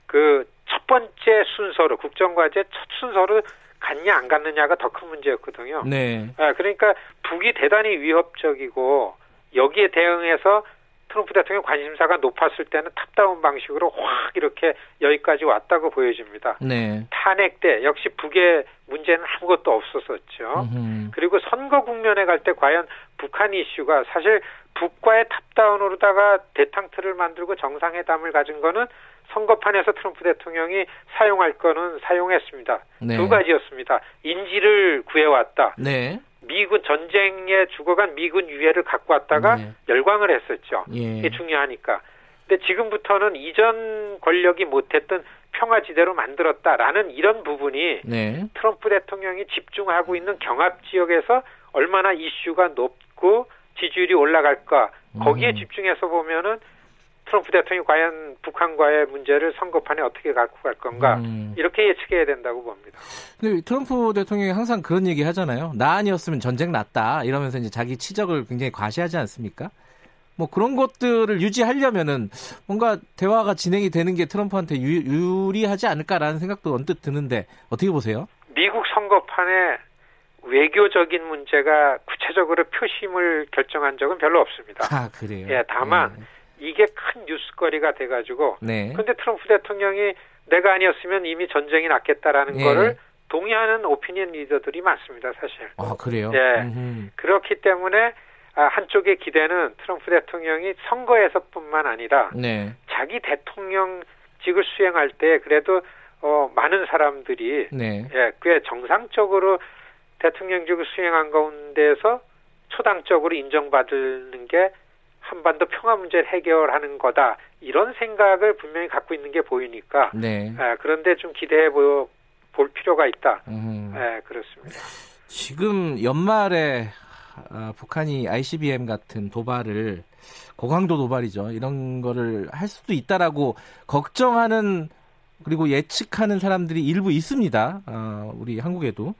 Speaker 6: 그 첫 번째 순서로 국정과제 첫 순서로 갔냐 안 갔느냐가 더 큰 문제였거든요.
Speaker 2: 네.
Speaker 6: 아, 그러니까 북이 대단히 위협적이고 여기에 대응해서 트럼프 대통령 관심사가 높았을 때는 top-down 방식으로 확 이렇게 여기까지 왔다고 보여집니다.
Speaker 2: 네.
Speaker 6: 탄핵 때 역시 북의 문제는 아무것도 없었었죠.
Speaker 2: 음흠.
Speaker 6: 그리고 선거 국면에 갈 때 과연 북한 이슈가 사실 북과의 top-down으로다가 데탕트를 만들고 정상회담을 가진 거는 선거판에서 트럼프 대통령이 사용할 거는 사용했습니다.
Speaker 2: 네.
Speaker 6: 두 가지였습니다. 인질을 구해왔다.
Speaker 2: 네.
Speaker 6: 미군 전쟁에 죽어간 미군 유해를 갖고 왔다가
Speaker 2: 네.
Speaker 6: 열광을 했었죠.
Speaker 2: 예.
Speaker 6: 이게 중요하니까. 근데 지금부터는 이전 권력이 못했던 평화지대로 만들었다라는 이런 부분이
Speaker 2: 네.
Speaker 6: 트럼프 대통령이 집중하고 있는 경합 지역에서 얼마나 이슈가 높고 지지율이 올라갈까 거기에
Speaker 2: 음.
Speaker 6: 집중해서 보면은 트럼프 대통령이 과연 북한과의 문제를 선거판에 어떻게 갖고 갈 건가
Speaker 2: 음.
Speaker 6: 이렇게 예측해야 된다고 봅니다.
Speaker 2: 근데 트럼프 대통령이 항상 그런 얘기 하잖아요. 나 아니었으면 전쟁 났다. 이러면서 이제 자기 치적을 굉장히 과시하지 않습니까? 뭐 그런 것들을 유지하려면은 뭔가 대화가 진행이 되는 게 트럼프한테 유, 리하지 않을까라는 생각도 언뜻 드는데 어떻게 보세요?
Speaker 6: 미국 선거판에 외교적인 문제가 구체적으로 표심을 결정한 적은 별로 없습니다.
Speaker 2: 아 그래요.
Speaker 6: 예, 다만 이게 큰 뉴스거리가 돼가지고
Speaker 2: 네.
Speaker 6: 근데 트럼프 대통령이 내가 아니었으면 이미 전쟁이 났겠다라는
Speaker 2: 예.
Speaker 6: 거를 동의하는 오피니언 리더들이 많습니다, 사실.
Speaker 2: 아 그래요.
Speaker 6: 예.
Speaker 2: 음흠.
Speaker 6: 그렇기 때문에 아, 한쪽의 기대는 트럼프 대통령이 선거에서뿐만 아니라
Speaker 2: 네.
Speaker 6: 자기 대통령직을 수행할 때 그래도 어, 많은 사람들이
Speaker 2: 네.
Speaker 6: 예, 꽤 정상적으로 대통령직을 수행한 가운데서 초당적으로 인정받는 게 한반도 평화 문제를 해결하는 거다 이런 생각을 분명히 갖고 있는 게 보이니까
Speaker 2: 네.
Speaker 6: 예, 그런데 좀 기대해 보, 볼 필요가 있다.
Speaker 2: 음.
Speaker 6: 예, 그렇습니다.
Speaker 2: 지금 연말에 아, 북한이 ICBM 같은 도발을 고강도 도발이죠. 이런 거를 할 수도 있다라고 걱정하는 그리고 예측하는 사람들이 일부 있습니다. 어, 우리 한국에도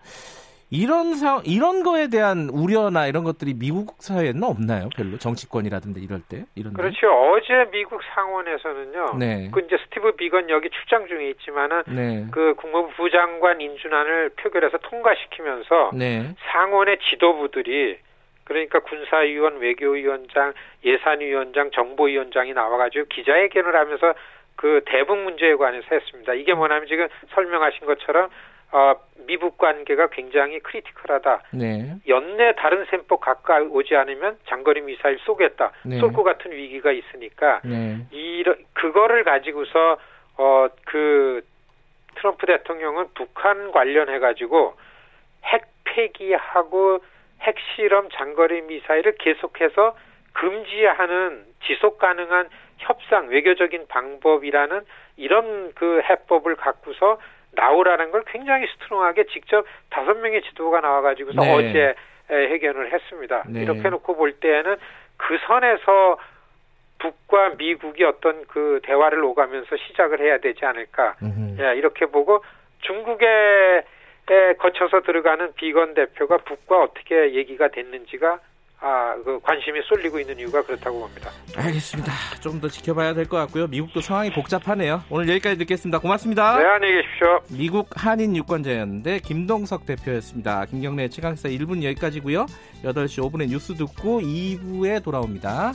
Speaker 2: 이런 상 이런 거에 대한 우려나 이런 것들이 미국 사회에는 없나요? 별로 정치권이라든지 이럴 때 이런 데?
Speaker 6: 그렇죠. 어제 미국 상원에서는요.
Speaker 2: 네.
Speaker 6: 그 이제 스티브 비건 여기 출장 중에 있지만은
Speaker 2: 네.
Speaker 6: 그 국무부 부장관 인준안을 표결해서 통과시키면서
Speaker 2: 네.
Speaker 6: 상원의 지도부들이 그러니까 군사위원, 외교위원장, 예산위원장, 정보위원장이 나와가지고 기자회견을 하면서 그 대북 문제에 관해서 했습니다. 이게 뭐냐면 지금 설명하신 것처럼 어, 미북 관계가 굉장히 크리티컬하다.
Speaker 2: 네.
Speaker 6: 연내 다른 셈법 가까이 오지 않으면 장거리 미사일 쏘겠다.
Speaker 2: 네.
Speaker 6: 쏠것 같은 위기가 있으니까
Speaker 2: 네.
Speaker 6: 이런 그거를 가지고서 어 그 트럼프 대통령은 북한 관련해 가지고 핵 폐기하고 핵 실험 장거리 미사일을 계속해서 금지하는 지속 가능한 협상 외교적인 방법이라는 이런 그 해법을 갖고서 나오라는 걸 굉장히 스트롱하게 직접 다섯 명의 지도가 나와가지고서
Speaker 2: 네.
Speaker 6: 어제 에, 회견을 했습니다.
Speaker 2: 네.
Speaker 6: 이렇게 놓고 볼 때에는 그 선에서 북과 미국이 어떤 그 대화를 오가면서 시작을 해야 되지 않을까. 예, 이렇게 보고 중국에 에 거쳐서 들어가는 비건 대표가 북과 어떻게 얘기가 됐는지가 아, 그 관심이 쏠리고 있는 이유가 그렇다고 봅니다.
Speaker 2: 알겠습니다. 좀 더 지켜봐야 될 것 같고요. 미국도 상황이 복잡하네요. 오늘 여기까지 듣겠습니다. 고맙습니다.
Speaker 6: 네, 안녕히 계십시오.
Speaker 2: 미국 한인 유권자였는데 김동석 대표였습니다. 김경래 최강사 1분 여기까지고요. 8시 5분에 뉴스 듣고 2부에 돌아옵니다.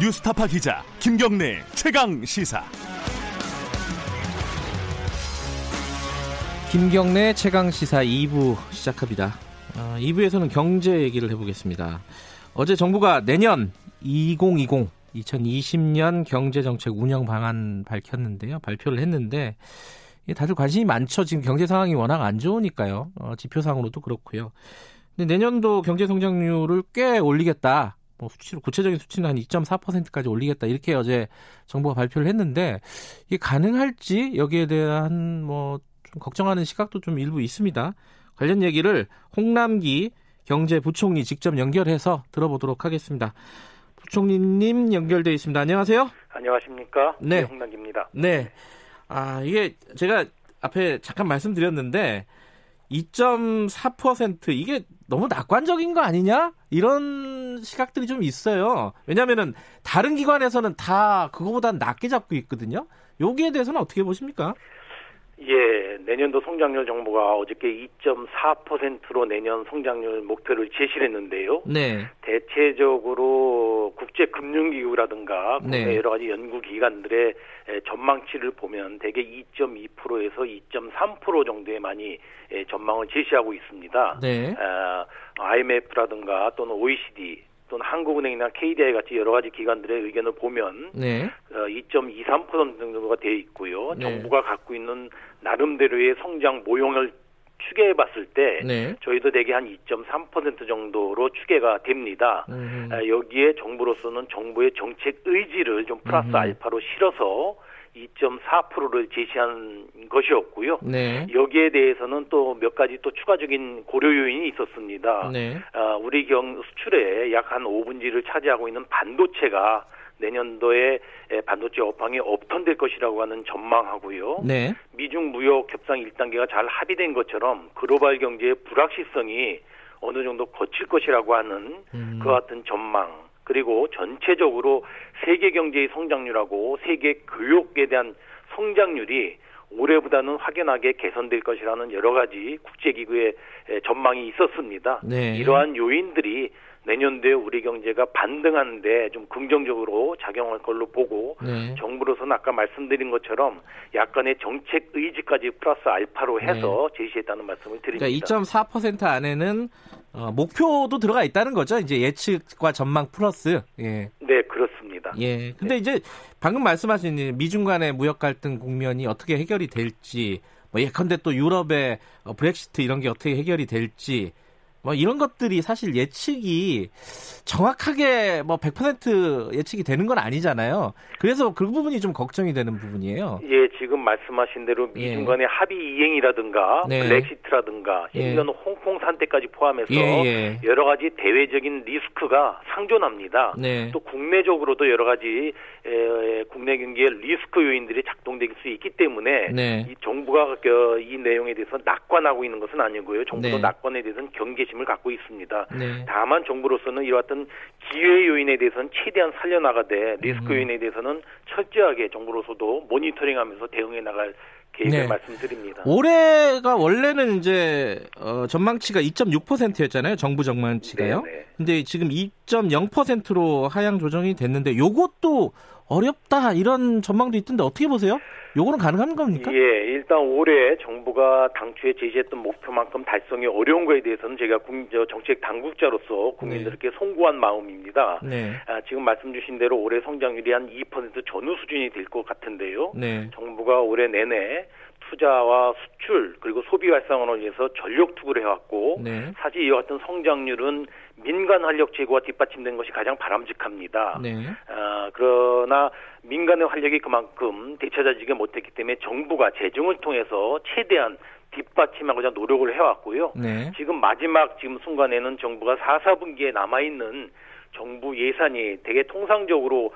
Speaker 1: 뉴스타파 기자 김경래 최강 시사.
Speaker 2: 김경래 최강 시사 2부 시작합니다. 어, 2부에서는 경제 얘기를 해보겠습니다. 어제 정부가 내년 2020 2020년 경제 정책 운영 방안 밝혔는데요. 발표를 했는데 다들 관심이 많죠. 지금 경제 상황이 워낙 안 좋으니까요. 어, 지표상으로도 그렇고요. 근데 내년도 경제 성장률을 꽤 올리겠다. 뭐 수치로 구체적인 수치는 한 2.4%까지 올리겠다 이렇게 어제 정부가 발표를 했는데 이게 가능할지 여기에 대한 뭐 좀 걱정하는 시각도 좀 일부 있습니다. 관련 얘기를 홍남기 경제부총리 직접 연결해서 들어보도록 하겠습니다. 부총리님 연결돼 있습니다. 안녕하세요.
Speaker 7: 안녕하십니까?
Speaker 2: 네.
Speaker 7: 홍남기입니다.
Speaker 2: 네. 아 이게 제가 앞에 잠깐 말씀드렸는데 2.4% 이게 너무 낙관적인 거 아니냐? 이런 시각들이 좀 있어요. 왜냐면은 다른 기관에서는 다 그거보다 낮게 잡고 있거든요. 여기에 대해서는 어떻게 보십니까?
Speaker 7: 예, 내년도 성장률 정부가 어저께 2.4%로 내년 성장률 목표를 제시를 했는데요.
Speaker 2: 네.
Speaker 7: 대체적으로 국제금융기구라든가 국내
Speaker 2: 네.
Speaker 7: 여러 가지 연구기관들의 에, 전망치를 보면 대개 2.2%에서 2.3% 정도에 많이 에, 전망을 제시하고 있습니다.
Speaker 2: 네.
Speaker 7: 아, IMF라든가 또는 OECD 또는 한국은행이나 KDI 같이 여러 가지 기관들의 의견을 보면
Speaker 2: 네.
Speaker 7: 어, 2.23% 정도가 돼 있고요.
Speaker 2: 네.
Speaker 7: 정부가 갖고 있는 나름대로의 성장 모형을 추계해 봤을 때
Speaker 2: 네.
Speaker 7: 저희도 대개 한 2.3% 정도로 추계가 됩니다.
Speaker 2: 음,
Speaker 7: 아, 여기에 정부로서는 정부의 정책 의지를 좀 플러스
Speaker 2: 음흠.
Speaker 7: 알파로 실어서 2.4%를 제시한 것이었고요.
Speaker 2: 네.
Speaker 7: 여기에 대해서는 또 몇 가지 또 추가적인 고려 요인이 있었습니다.
Speaker 2: 네.
Speaker 7: 아, 우리 경 수출의 약한 5분지를 차지하고 있는 반도체가 내년도에 에, 반도체 업황이 업턴될 것이라고 하는 전망하고요.
Speaker 2: 네.
Speaker 7: 미중 무역 협상 1단계가 잘 합의된 것처럼 글로벌 경제의 불확실성이 어느 정도 거칠 것이라고 하는
Speaker 2: 음.
Speaker 7: 그와 같은 전망 그리고 전체적으로 세계 경제의 성장률하고 세계 교육에 대한 성장률이 올해보다는 확연하게 개선될 것이라는 여러 가지 국제기구의 에, 전망이 있었습니다.
Speaker 2: 네.
Speaker 7: 이러한 요인들이 내년도에 우리 경제가 반등하는데 좀 긍정적으로 작용할 걸로 보고
Speaker 2: 네.
Speaker 7: 정부로서는 아까 말씀드린 것처럼 약간의 정책 의지까지 플러스 알파로 해서 제시했다는 말씀을 드립니다.
Speaker 2: 네. 그러니까 2.4% 안에는 어, 목표도 들어가 있다는 거죠. 이제 예측과 전망 플러스. 예.
Speaker 7: 네, 그렇습니다.
Speaker 2: 예. 근데 이제 방금 말씀하신 이 미중 간의 무역 갈등 국면이 어떻게 해결이 될지, 뭐 예컨대 또 유럽의 어, 브렉시트 이런 게 어떻게 해결이 될지, 뭐 이런 것들이 사실 예측이 정확하게 뭐 100% 예측이 되는 건 아니잖아요. 그래서 그 부분이 좀 걱정이 되는 부분이에요.
Speaker 7: 예, 지금 말씀하신 대로 미중
Speaker 2: 예.
Speaker 7: 간의 합의 이행이라든가
Speaker 2: 네.
Speaker 7: 브렉시트라든가
Speaker 2: 예.
Speaker 7: 심지어는 홍콩 산대까지 포함해서
Speaker 2: 예, 예.
Speaker 7: 여러 가지 대외적인 리스크가 상존합니다.
Speaker 2: 네.
Speaker 7: 또 국내적으로도 여러 가지 에, 국내 경기의 리스크 요인들이 작동될 수 있기 때문에
Speaker 2: 네.
Speaker 7: 이 정부가 그, 이 내용에 대해서 낙관하고 있는 것은 아니고요. 정부도
Speaker 2: 네.
Speaker 7: 낙관에 대해서는 경계 심을 갖고 있습니다.
Speaker 2: 네.
Speaker 7: 다만 정부로서는 이와 같은 기회 요인에 대해서는 최대한 살려나가되 리스크
Speaker 2: 음.
Speaker 7: 요인에 대해서는 철저하게 정부로서도 모니터링하면서 대응해 나갈 계획을
Speaker 2: 네.
Speaker 7: 말씀드립니다.
Speaker 2: 올해가 원래는 이제 어, 전망치가 2.6%였잖아요. 정부 전망치가요.
Speaker 7: 네, 네.
Speaker 2: 근데 지금 2.0%로 하향 조정이 됐는데 요것도 어렵다 이런 전망도 있던데 어떻게 보세요? 요거는 가능한 겁니까?
Speaker 7: 예, 일단 올해 정부가 당초에 제시했던 목표만큼 달성이 어려운 거에 대해서는 제가 국, 저 정책 당국자로서 국민들께 송구한 마음입니다.
Speaker 2: 네.
Speaker 7: 아, 지금 말씀 주신 대로 올해 성장률이 한 2% 전후 수준이 될 것 같은데요.
Speaker 2: 네.
Speaker 7: 정부가 올해 내내 투자와 수출 그리고 소비 활성화를 위해서 전력 투구를 해왔고
Speaker 2: 네.
Speaker 7: 사실 이와 같은 성장률은 민간 활력 제고가 뒷받침된 것이 가장 바람직합니다.
Speaker 2: 네.
Speaker 7: 아, 그러나 민간의 활력이 그만큼 되찾아지지 못했기 때문에 정부가 재정을 통해서 최대한 뒷받침하고자 노력을 해왔고요.
Speaker 2: 네.
Speaker 7: 지금 마지막 지금 순간에는 정부가 4, 4분기에 남아있는 정부 예산이 되게 통상적으로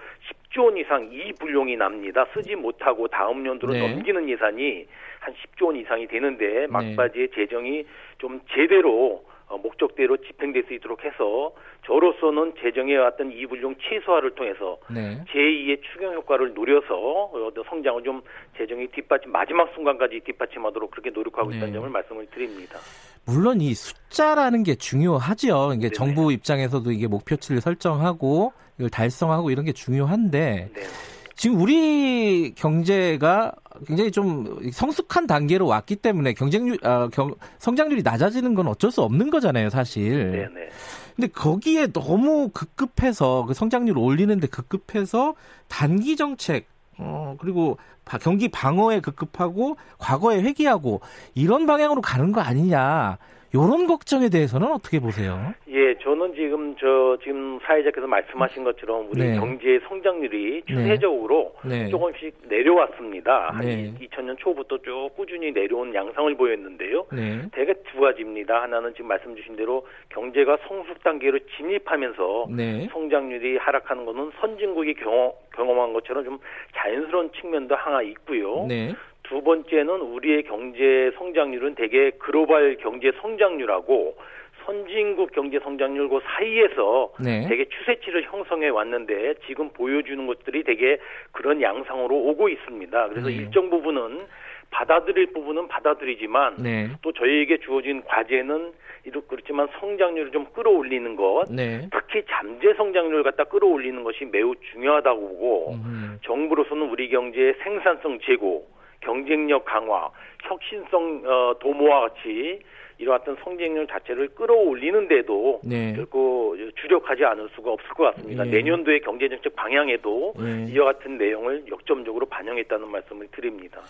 Speaker 7: 10조 원 이상 이 불용이 납니다. 쓰지 못하고 다음 연도로
Speaker 2: 네.
Speaker 7: 넘기는 예산이 한 10조 원 이상이 되는데 막바지에 재정이 좀 제대로 어, 목적대로 집행될 수 있도록 해서 저로서는 재정에 왔던 이불용 최소화를 통해서
Speaker 2: 네.
Speaker 7: 제2의 추경 효과를 노려서 어, 성장을 좀 재정이 뒷받침 마지막 순간까지 뒷받침하도록 그렇게 노력하고
Speaker 2: 네.
Speaker 7: 있다는 점을 말씀을 드립니다.
Speaker 2: 물론 이 숫자라는 게 중요하죠. 이게
Speaker 7: 네네.
Speaker 2: 정부 입장에서도 이게 목표치를 설정하고 이걸 달성하고 이런 게 중요한데
Speaker 7: 네.
Speaker 2: 지금 우리 경제가 굉장히 좀 성숙한 단계로 왔기 때문에 경쟁률, 아, 경, 성장률이 낮아지는 건 어쩔 수 없는 거잖아요, 사실.
Speaker 7: 네, 네.
Speaker 2: 근데 거기에 너무 급급해서 그 성장률을 올리는데 급급해서 단기 정책, 어, 그리고 바- 경기 방어에 급급하고 과거에 회귀하고 이런 방향으로 가는 거 아니냐. 요런 걱정에 대해서는 어떻게 보세요?
Speaker 7: 예, 저는 지금 저 지금 사회자께서 말씀하신 것처럼 우리
Speaker 2: 네.
Speaker 7: 경제 성장률이 추세적으로
Speaker 2: 네.
Speaker 7: 조금씩 내려왔습니다. 한
Speaker 2: 네.
Speaker 7: 2000년 초부터 쭉 꾸준히 내려온 양상을 보였는데요.
Speaker 2: 네.
Speaker 7: 대개 두 가지입니다. 하나는 지금 말씀 주신 대로 경제가 성숙 단계로 진입하면서
Speaker 2: 네.
Speaker 7: 성장률이 하락하는 것은 선진국이 경험, 경험 한 것처럼 좀 자연스러운 측면도 하나 있고요.
Speaker 2: 네.
Speaker 7: 두 번째는 우리의 경제 성장률은 대개 글로벌 경제 성장률하고 선진국 경제 성장률 그 사이에서
Speaker 2: 네.
Speaker 7: 되게 추세치를 형성해 왔는데 지금 보여주는 것들이 되게 그런 양상으로 오고 있습니다. 그래서
Speaker 2: 네.
Speaker 7: 일정 부분은 받아들일 부분은 받아들이지만
Speaker 2: 네.
Speaker 7: 또 저희에게 주어진 과제는 이렇 그렇지만 성장률을 좀 끌어올리는 것,
Speaker 2: 네.
Speaker 7: 특히 잠재 성장률을 갖다 끌어올리는 것이 매우 중요하다고 보고
Speaker 2: 음.
Speaker 7: 정부로서는 우리 경제의 생산성 제고, 경쟁력 강화, 혁신성 어, 도모와 같이 같은 성장률 자체를 끌어올리는데도
Speaker 2: 네.
Speaker 7: 결코 주력하지 않을 수가 없을 것 같습니다.
Speaker 2: 예.
Speaker 7: 내년도의 경제정책 방향에도
Speaker 2: 예.
Speaker 7: 이와 같은 내용을 역점적으로 반영했다는 말씀을 드립니다.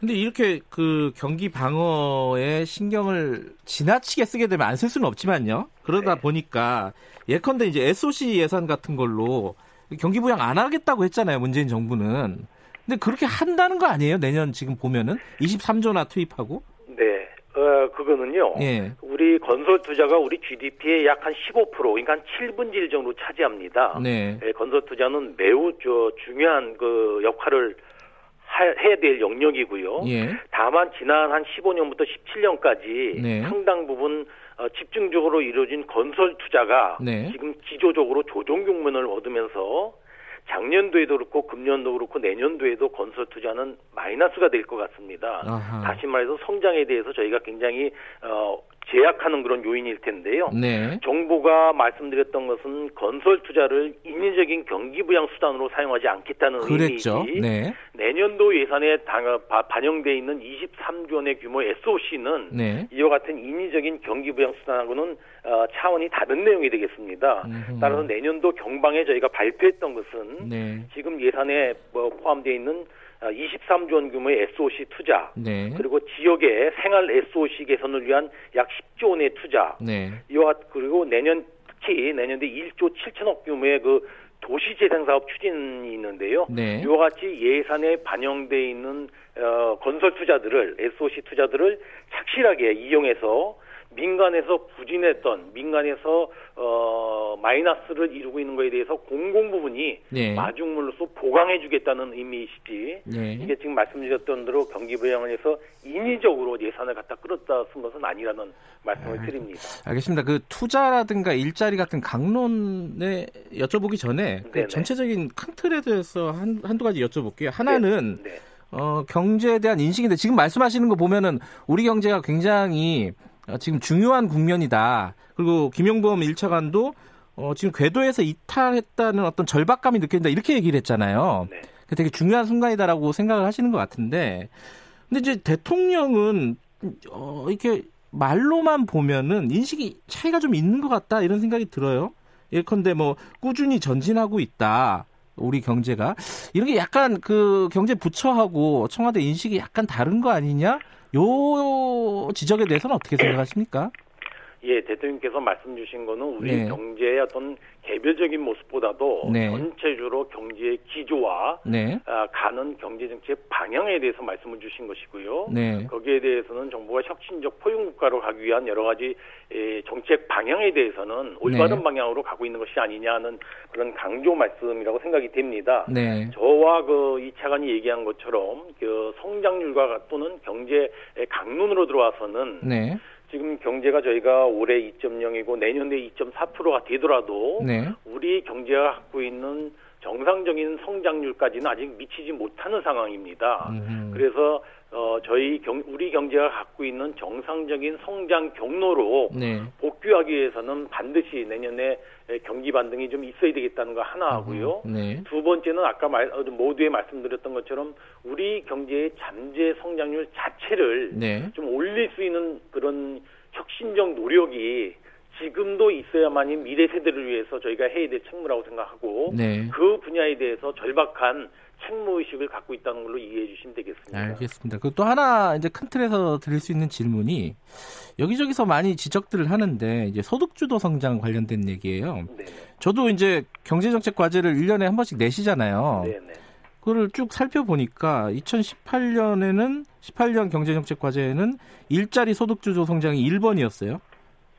Speaker 2: 근데 이렇게 그 경기 방어에 신경을 지나치게 쓰게 되면 안 쓸 수는 없지만요. 그러다
Speaker 7: 네.
Speaker 2: 보니까 예컨대 이제 SOC 예산 같은 걸로 경기 부양 안 하겠다고 했잖아요. 문재인 정부는. 근데 그렇게 한다는 거 아니에요? 내년 지금 보면은 23조나 투입하고.
Speaker 7: 네. 어, 그거는요.
Speaker 2: 예.
Speaker 7: 우리 건설 투자가 우리 GDP의 약 한 15% 그러니까 한 7분의 1 정도 차지합니다.
Speaker 2: 네.
Speaker 7: 예, 건설 투자는 매우 저 중요한 그 역할을 하- 해야 될 영역이고요.
Speaker 2: 예.
Speaker 7: 다만 지난 한 15년부터 17년까지
Speaker 2: 네.
Speaker 7: 상당 부분 어, 집중적으로 이루어진 건설 투자가
Speaker 2: 네.
Speaker 7: 지금 기조적으로 조정 국면을 얻으면서 작년도에도 그렇고 금년도 그렇고 내년도에도 건설 투자는 마이너스가 될 것 같습니다.
Speaker 2: 아하.
Speaker 7: 다시 말해서 성장에 대해서 저희가 굉장히 어, 제약하는 그런 요인일 텐데요.
Speaker 2: 네.
Speaker 7: 정부가 말씀드렸던 것은 건설 투자를 인위적인 경기 부양 수단으로 사용하지 않겠다는
Speaker 2: 그랬죠.
Speaker 7: 의미이지
Speaker 2: 네.
Speaker 7: 내년도 예산에 당- 바- 반영돼 있는 23조 원의 규모의 SOC는
Speaker 2: 네.
Speaker 7: 이와 같은 인위적인 경기 부양 수단하고는 어, 차원이 다른 내용이 되겠습니다.
Speaker 2: 음흠.
Speaker 7: 따라서 내년도 경방에 저희가 발표했던 것은
Speaker 2: 네.
Speaker 7: 지금 예산에 뭐 포함되어 있는 어, 23조 원 규모의 SOC 투자
Speaker 2: 네.
Speaker 7: 그리고 지역의 생활 SOC 개선을 위한 약 10조 원의 투자
Speaker 2: 네.
Speaker 7: 이와 같- 그리고 내년 특히 내년도에 1조 7천억 규모의 그 도시재생사업 추진이 있는데요.
Speaker 2: 네.
Speaker 7: 이와 같이 예산에 반영돼 있는 어, 건설 투자들을 SOC 투자들을 착실하게 이용해서 민간에서 부진했던 민간에서 어, 마이너스를 이루고 있는 것에 대해서 공공 부분이
Speaker 2: 네.
Speaker 7: 마중물로서 보강해주겠다는 의미이시지.
Speaker 2: 네.
Speaker 7: 이게 지금 말씀드렸던 대로 경기 부양을 해서 인위적으로 예산을 갖다 끌었다 쓴 것은 아니라는 말씀을 드립니다.
Speaker 2: 알겠습니다. 그 투자라든가 일자리 같은 강론에 여쭤보기 전에 그. 전체적인 큰 틀에 대해서 한, 한두 가지 여쭤볼게요. 하나는
Speaker 7: 네.
Speaker 2: 어, 경제에 대한 인식인데 지금 말씀하시는 거 보면은 우리 경제가 굉장히 어, 지금 중요한 국면이다. 그리고 김용범 1차관도 어, 지금 궤도에서 이탈했다는 어떤 절박감이 느껴진다. 이렇게 얘기를 했잖아요.
Speaker 7: 네.
Speaker 2: 그 되게 중요한 순간이다라고 생각을 하시는 것 같은데 근데 이제 대통령은 어, 이렇게 말로만 보면은 인식이 차이가 좀 있는 것 같다 이런 생각이 들어요. 예컨대 뭐 꾸준히 전진하고 있다. 우리 경제가 이런 게 약간 그 경제 부처하고 청와대 인식이 약간 다른 거 아니냐? 요 지적에 대해서는 어떻게 생각하십니까?
Speaker 7: 예, 대통령께서 말씀 주신 거는 우리
Speaker 2: 네.
Speaker 7: 경제의 어떤 개별적인 모습보다도
Speaker 2: 네.
Speaker 7: 전체적으로 경제의 기조와
Speaker 2: 네,
Speaker 7: 아, 가는 경제 정책 방향에 대해서 말씀을 주신 것이고요.
Speaker 2: 네,
Speaker 7: 거기에 대해서는 정부가 혁신적 포용 국가로 가기 위한 여러 가지 에, 정책 방향에 대해서는 올바른
Speaker 2: 네.
Speaker 7: 방향으로 가고 있는 것이 아니냐는 그런 강조 말씀이라고 생각이 됩니다.
Speaker 2: 네,
Speaker 7: 저와 그 이 차관이 얘기한 것처럼 그 성장률과 또는 경제의 강론으로 들어와서는
Speaker 2: 네,
Speaker 7: 지금 경제가 저희가 올해 2.0이고 내년에 2.4%가 되더라도
Speaker 2: 네,
Speaker 7: 우리 경제가 갖고 있는 정상적인 성장률까지는 아직 미치지 못하는 상황입니다.
Speaker 2: 음,
Speaker 7: 그래서 어, 저희 경, 우리 경제가 갖고 있는 정상적인 성장 경로로
Speaker 2: 네,
Speaker 7: 복귀하기 위해서는 반드시 내년에 경기 반등이 좀 있어야 되겠다는 거 하나 하고요.
Speaker 2: 네,
Speaker 7: 두 번째는 아까 말, 어, 모두에 말씀드렸던 것처럼 우리 경제의 잠재 성장률 자체를
Speaker 2: 네,
Speaker 7: 좀 올릴 수 있는 그런 혁신적 노력이 지금도 있어야만이 미래 세대를 위해서 저희가 해야 될 책무라고 생각하고
Speaker 2: 네,
Speaker 7: 그 분야에 대해서 절박한 책무 의식을 갖고 있다는 걸로 이해해 주시면 되겠습니다.
Speaker 2: 알겠습니다. 그또 하나 이제 큰 틀에서 드릴 수 있는 질문이 여기저기서 많이 지적들을 하는데 이제 소득주도 성장 관련된 얘기예요.
Speaker 7: 네.
Speaker 2: 저도 이제 경제정책 과제를 1년에 한 번씩 내시잖아요.
Speaker 7: 네, 네.
Speaker 2: 그거를 쭉 살펴보니까 2018년에는 18년 경제정책 과제에는 일자리 소득주도 성장이 1번이었어요.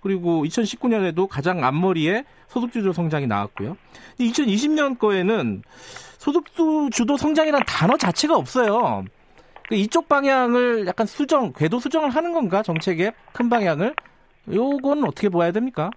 Speaker 2: 그리고 2019년에도 가장 앞머리에 소득주도 성장이 나왔고요. 2020년 거에는 소득주도 성장이라는 단어 자체가 없어요. 그 이쪽 방향을 약간 수정, 궤도 수정을 하는 건가 정책의 큰 방향을? 요건 어떻게 보아야 됩니까?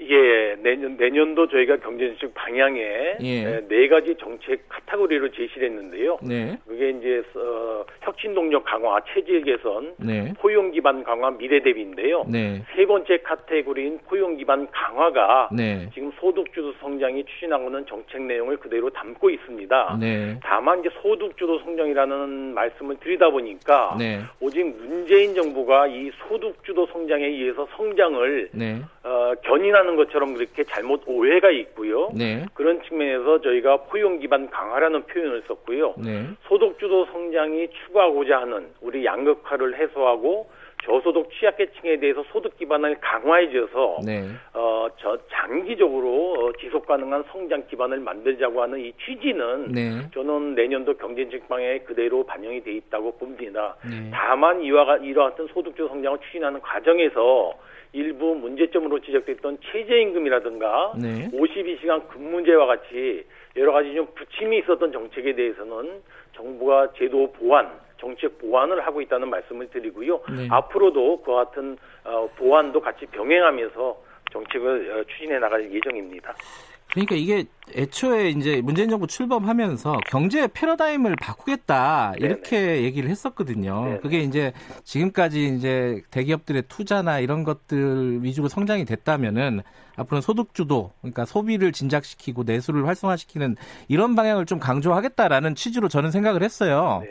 Speaker 7: 이게 내년 내년도 저희가 경제정책 방향에
Speaker 2: 예.
Speaker 7: 에, 네 가지 정책 카테고리를 제시를 했는데요.
Speaker 2: 네,
Speaker 7: 그게 이제 어, 혁신 동력 강화, 체질 개선,
Speaker 2: 네,
Speaker 7: 포용 기반 강화, 미래 대비인데요.
Speaker 2: 네,
Speaker 7: 세 번째 카테고리인 포용 기반 강화가
Speaker 2: 네,
Speaker 7: 지금 소득 주도 성장이 추진하고는 정책 내용을 그대로 담고 있습니다.
Speaker 2: 네,
Speaker 7: 다만 이제 소득 주도 성장이라는 말씀을 드리다 보니까
Speaker 2: 네,
Speaker 7: 오직 문재인 정부가 이 소득 주도 성장에 의해서 성장을
Speaker 2: 네,
Speaker 7: 어, 견인 하는 것처럼 그렇게 잘못 오해가 있고요.
Speaker 2: 네,
Speaker 7: 그런 측면에서 저희가 포용 기반 강화라는 표현을 썼고요.
Speaker 2: 네,
Speaker 7: 소득주도 성장이 추구하고자 하는 우리 양극화를 해소하고 저소득 취약계층에 대해서 소득 기반을 강화해줘서
Speaker 2: 네,
Speaker 7: 어, 저 장기적으로 어, 지속 가능한 성장 기반을 만들자고 하는 이 취지는
Speaker 2: 네,
Speaker 7: 저는 내년도 경제정책 방향에 그대로 반영이 돼 있다고 봅니다.
Speaker 2: 네.
Speaker 7: 다만 이와 같은 소득주도 성장을 추진하는 과정에서 일부 문제점으로 지적됐던 최저임금이라든가
Speaker 2: 네.
Speaker 7: 52시간 근무제와 같이 여러 가지 좀 부침이 있었던 정책에 대해서는 정부가 제도 보완, 정책 보완을 하고 있다는 말씀을 드리고요.
Speaker 2: 네.
Speaker 7: 앞으로도 그와 같은 어, 보완도 같이 병행하면서 정책을 어, 추진해 나갈 예정입니다.
Speaker 2: 그러니까 이게 애초에 이제 문재인 정부 출범하면서 경제 패러다임을 바꾸겠다 이렇게 얘기를 했었거든요.
Speaker 7: 네네.
Speaker 2: 그게 이제 지금까지 이제 대기업들의 투자나 이런 것들 위주로 성장이 됐다면은 앞으로는 소득 주도 그러니까 소비를 진작시키고 내수를 활성화시키는 이런 방향을 좀 강조하겠다라는 취지로 저는 생각을 했어요.
Speaker 7: 네.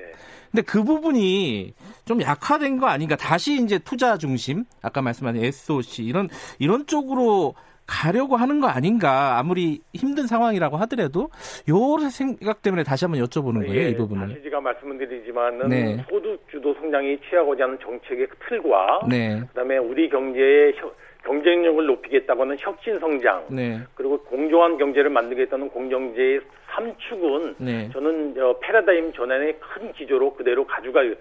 Speaker 2: 근데 그 부분이 좀 약화된 거 아닌가? 다시 이제 투자 중심, 아까 말씀하신 SOC 이런 이런 쪽으로 가려고 하는 거 아닌가? 아무리 힘든 상황이라고 하더라도 요 생각 때문에 다시 한번 여쭤보는 거예요,
Speaker 7: 예,
Speaker 2: 이 부분을.
Speaker 7: 다시 제가 말씀을 드리지만은
Speaker 2: 네.
Speaker 7: 소득 주도 성장이 취하고자 하는 정책의 틀과
Speaker 2: 네,
Speaker 7: 그다음에 우리 경제의 혀- 경쟁력을 높이겠다고는 혁신 성장
Speaker 2: 네,
Speaker 7: 그리고 공정한 경제를 만들겠다는 공정제의 3축은
Speaker 2: 네,
Speaker 7: 저는 어, 패러다임 전환의 큰 기조로 그대로 가져갈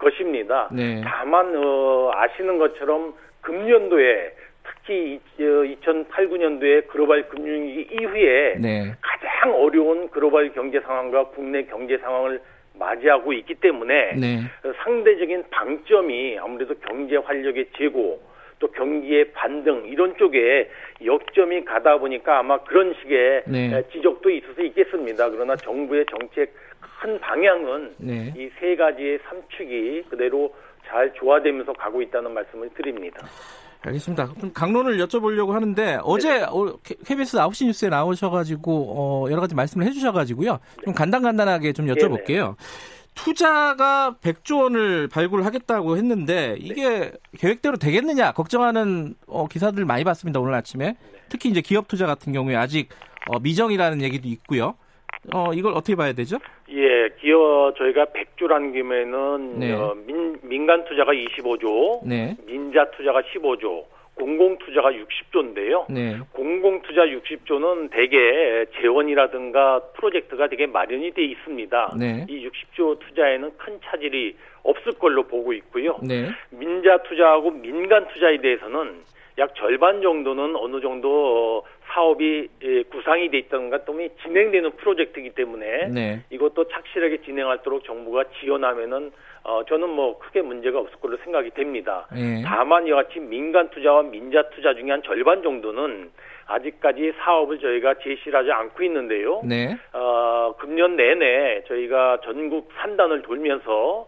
Speaker 7: 것입니다.
Speaker 2: 네,
Speaker 7: 다만 어, 아시는 것처럼 금년도에 특히 2008, 9년도에 글로벌 금융위기 이후에
Speaker 2: 네,
Speaker 7: 가장 어려운 글로벌 경제 상황과 국내 경제 상황을 맞이하고 있기 때문에
Speaker 2: 네,
Speaker 7: 상대적인 방점이 아무래도 경제 활력의 재고 또 경기의 반등 이런 쪽에 역점이 가다 보니까 아마 그런 식의
Speaker 2: 네.
Speaker 7: 에, 지적도 있을 수 있겠습니다. 그러나 정부의 정책 큰 방향은
Speaker 2: 네.
Speaker 7: 이세 가지의 삼축이 그대로 잘 조화되면서 가고 있다는 말씀을 드립니다.
Speaker 2: 알겠습니다. 좀 강론을 여쭤보려고 하는데 어제 어, KBS 9시 뉴스에 나오셔가지고 어, 여러 가지 말씀을 해주셔가지고요. 좀 간단간단하게 좀 여쭤볼게요. 투자가 100조 원을 발굴하겠다고 했는데 이게 계획대로 되겠느냐 걱정하는 어, 기사들 많이 봤습니다 오늘 아침에 특히 이제 기업 투자 같은 경우에 아직 어, 미정이라는 얘기도 있고요. 어, 이걸 어떻게 봐야 되죠?
Speaker 7: 예, 기업 저희가 100조라는 김에는
Speaker 2: 네.
Speaker 7: 어, 민, 민간 투자가 25조,
Speaker 2: 네,
Speaker 7: 민자 투자가 15조, 공공 투자가 60조인데요.
Speaker 2: 네,
Speaker 7: 공공 투자 60조는 대개 재원이라든가 프로젝트가 되게 마련이 돼 있습니다.
Speaker 2: 네.
Speaker 7: 이 60조 투자에는 큰 차질이 없을 걸로 보고 있고요.
Speaker 2: 네,
Speaker 7: 민자 투자하고 민간 투자에 대해서는 약 절반 정도는 어느 정도 어, 사업이 예, 구상이 돼 있다든가 또는 진행되는 프로젝트이기 때문에
Speaker 2: 네,
Speaker 7: 이것도 착실하게 진행할도록 정부가 지원하면은 어, 저는 뭐 크게 문제가 없을 걸로 생각이 됩니다.
Speaker 2: 네.
Speaker 7: 다만 이와 같이 민간 투자와 민자 투자 중에 한 절반 정도는 아직까지 사업을 저희가 제시를 하지 않고 있는데요.
Speaker 2: 네,
Speaker 7: 어, 금년 내내 저희가 전국 산단을 돌면서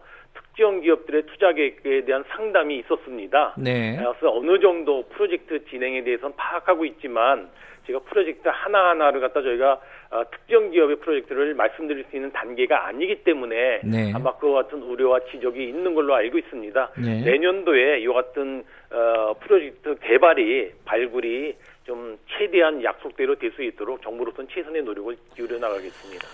Speaker 7: 특정 기업들의 투자 계획에 대한 상담이 있었습니다.
Speaker 2: 네,
Speaker 7: 그래서 어느 정도 프로젝트 진행에 대해서는 파악하고 있지만 제가 프로젝트 하나하나를 갖다 저희가 어, 특정 기업의 프로젝트를 말씀드릴 수 있는 단계가 아니기 때문에
Speaker 2: 네.
Speaker 7: 아마 그와 같은 우려와 지적이 있는 걸로 알고 있습니다.
Speaker 2: 네.
Speaker 7: 내년도에 이 같은 어, 프로젝트 개발이 발굴이 좀 최대한 약속대로 될 수 있도록 정부로서는 최선의 노력을 기울여 나가겠습니다.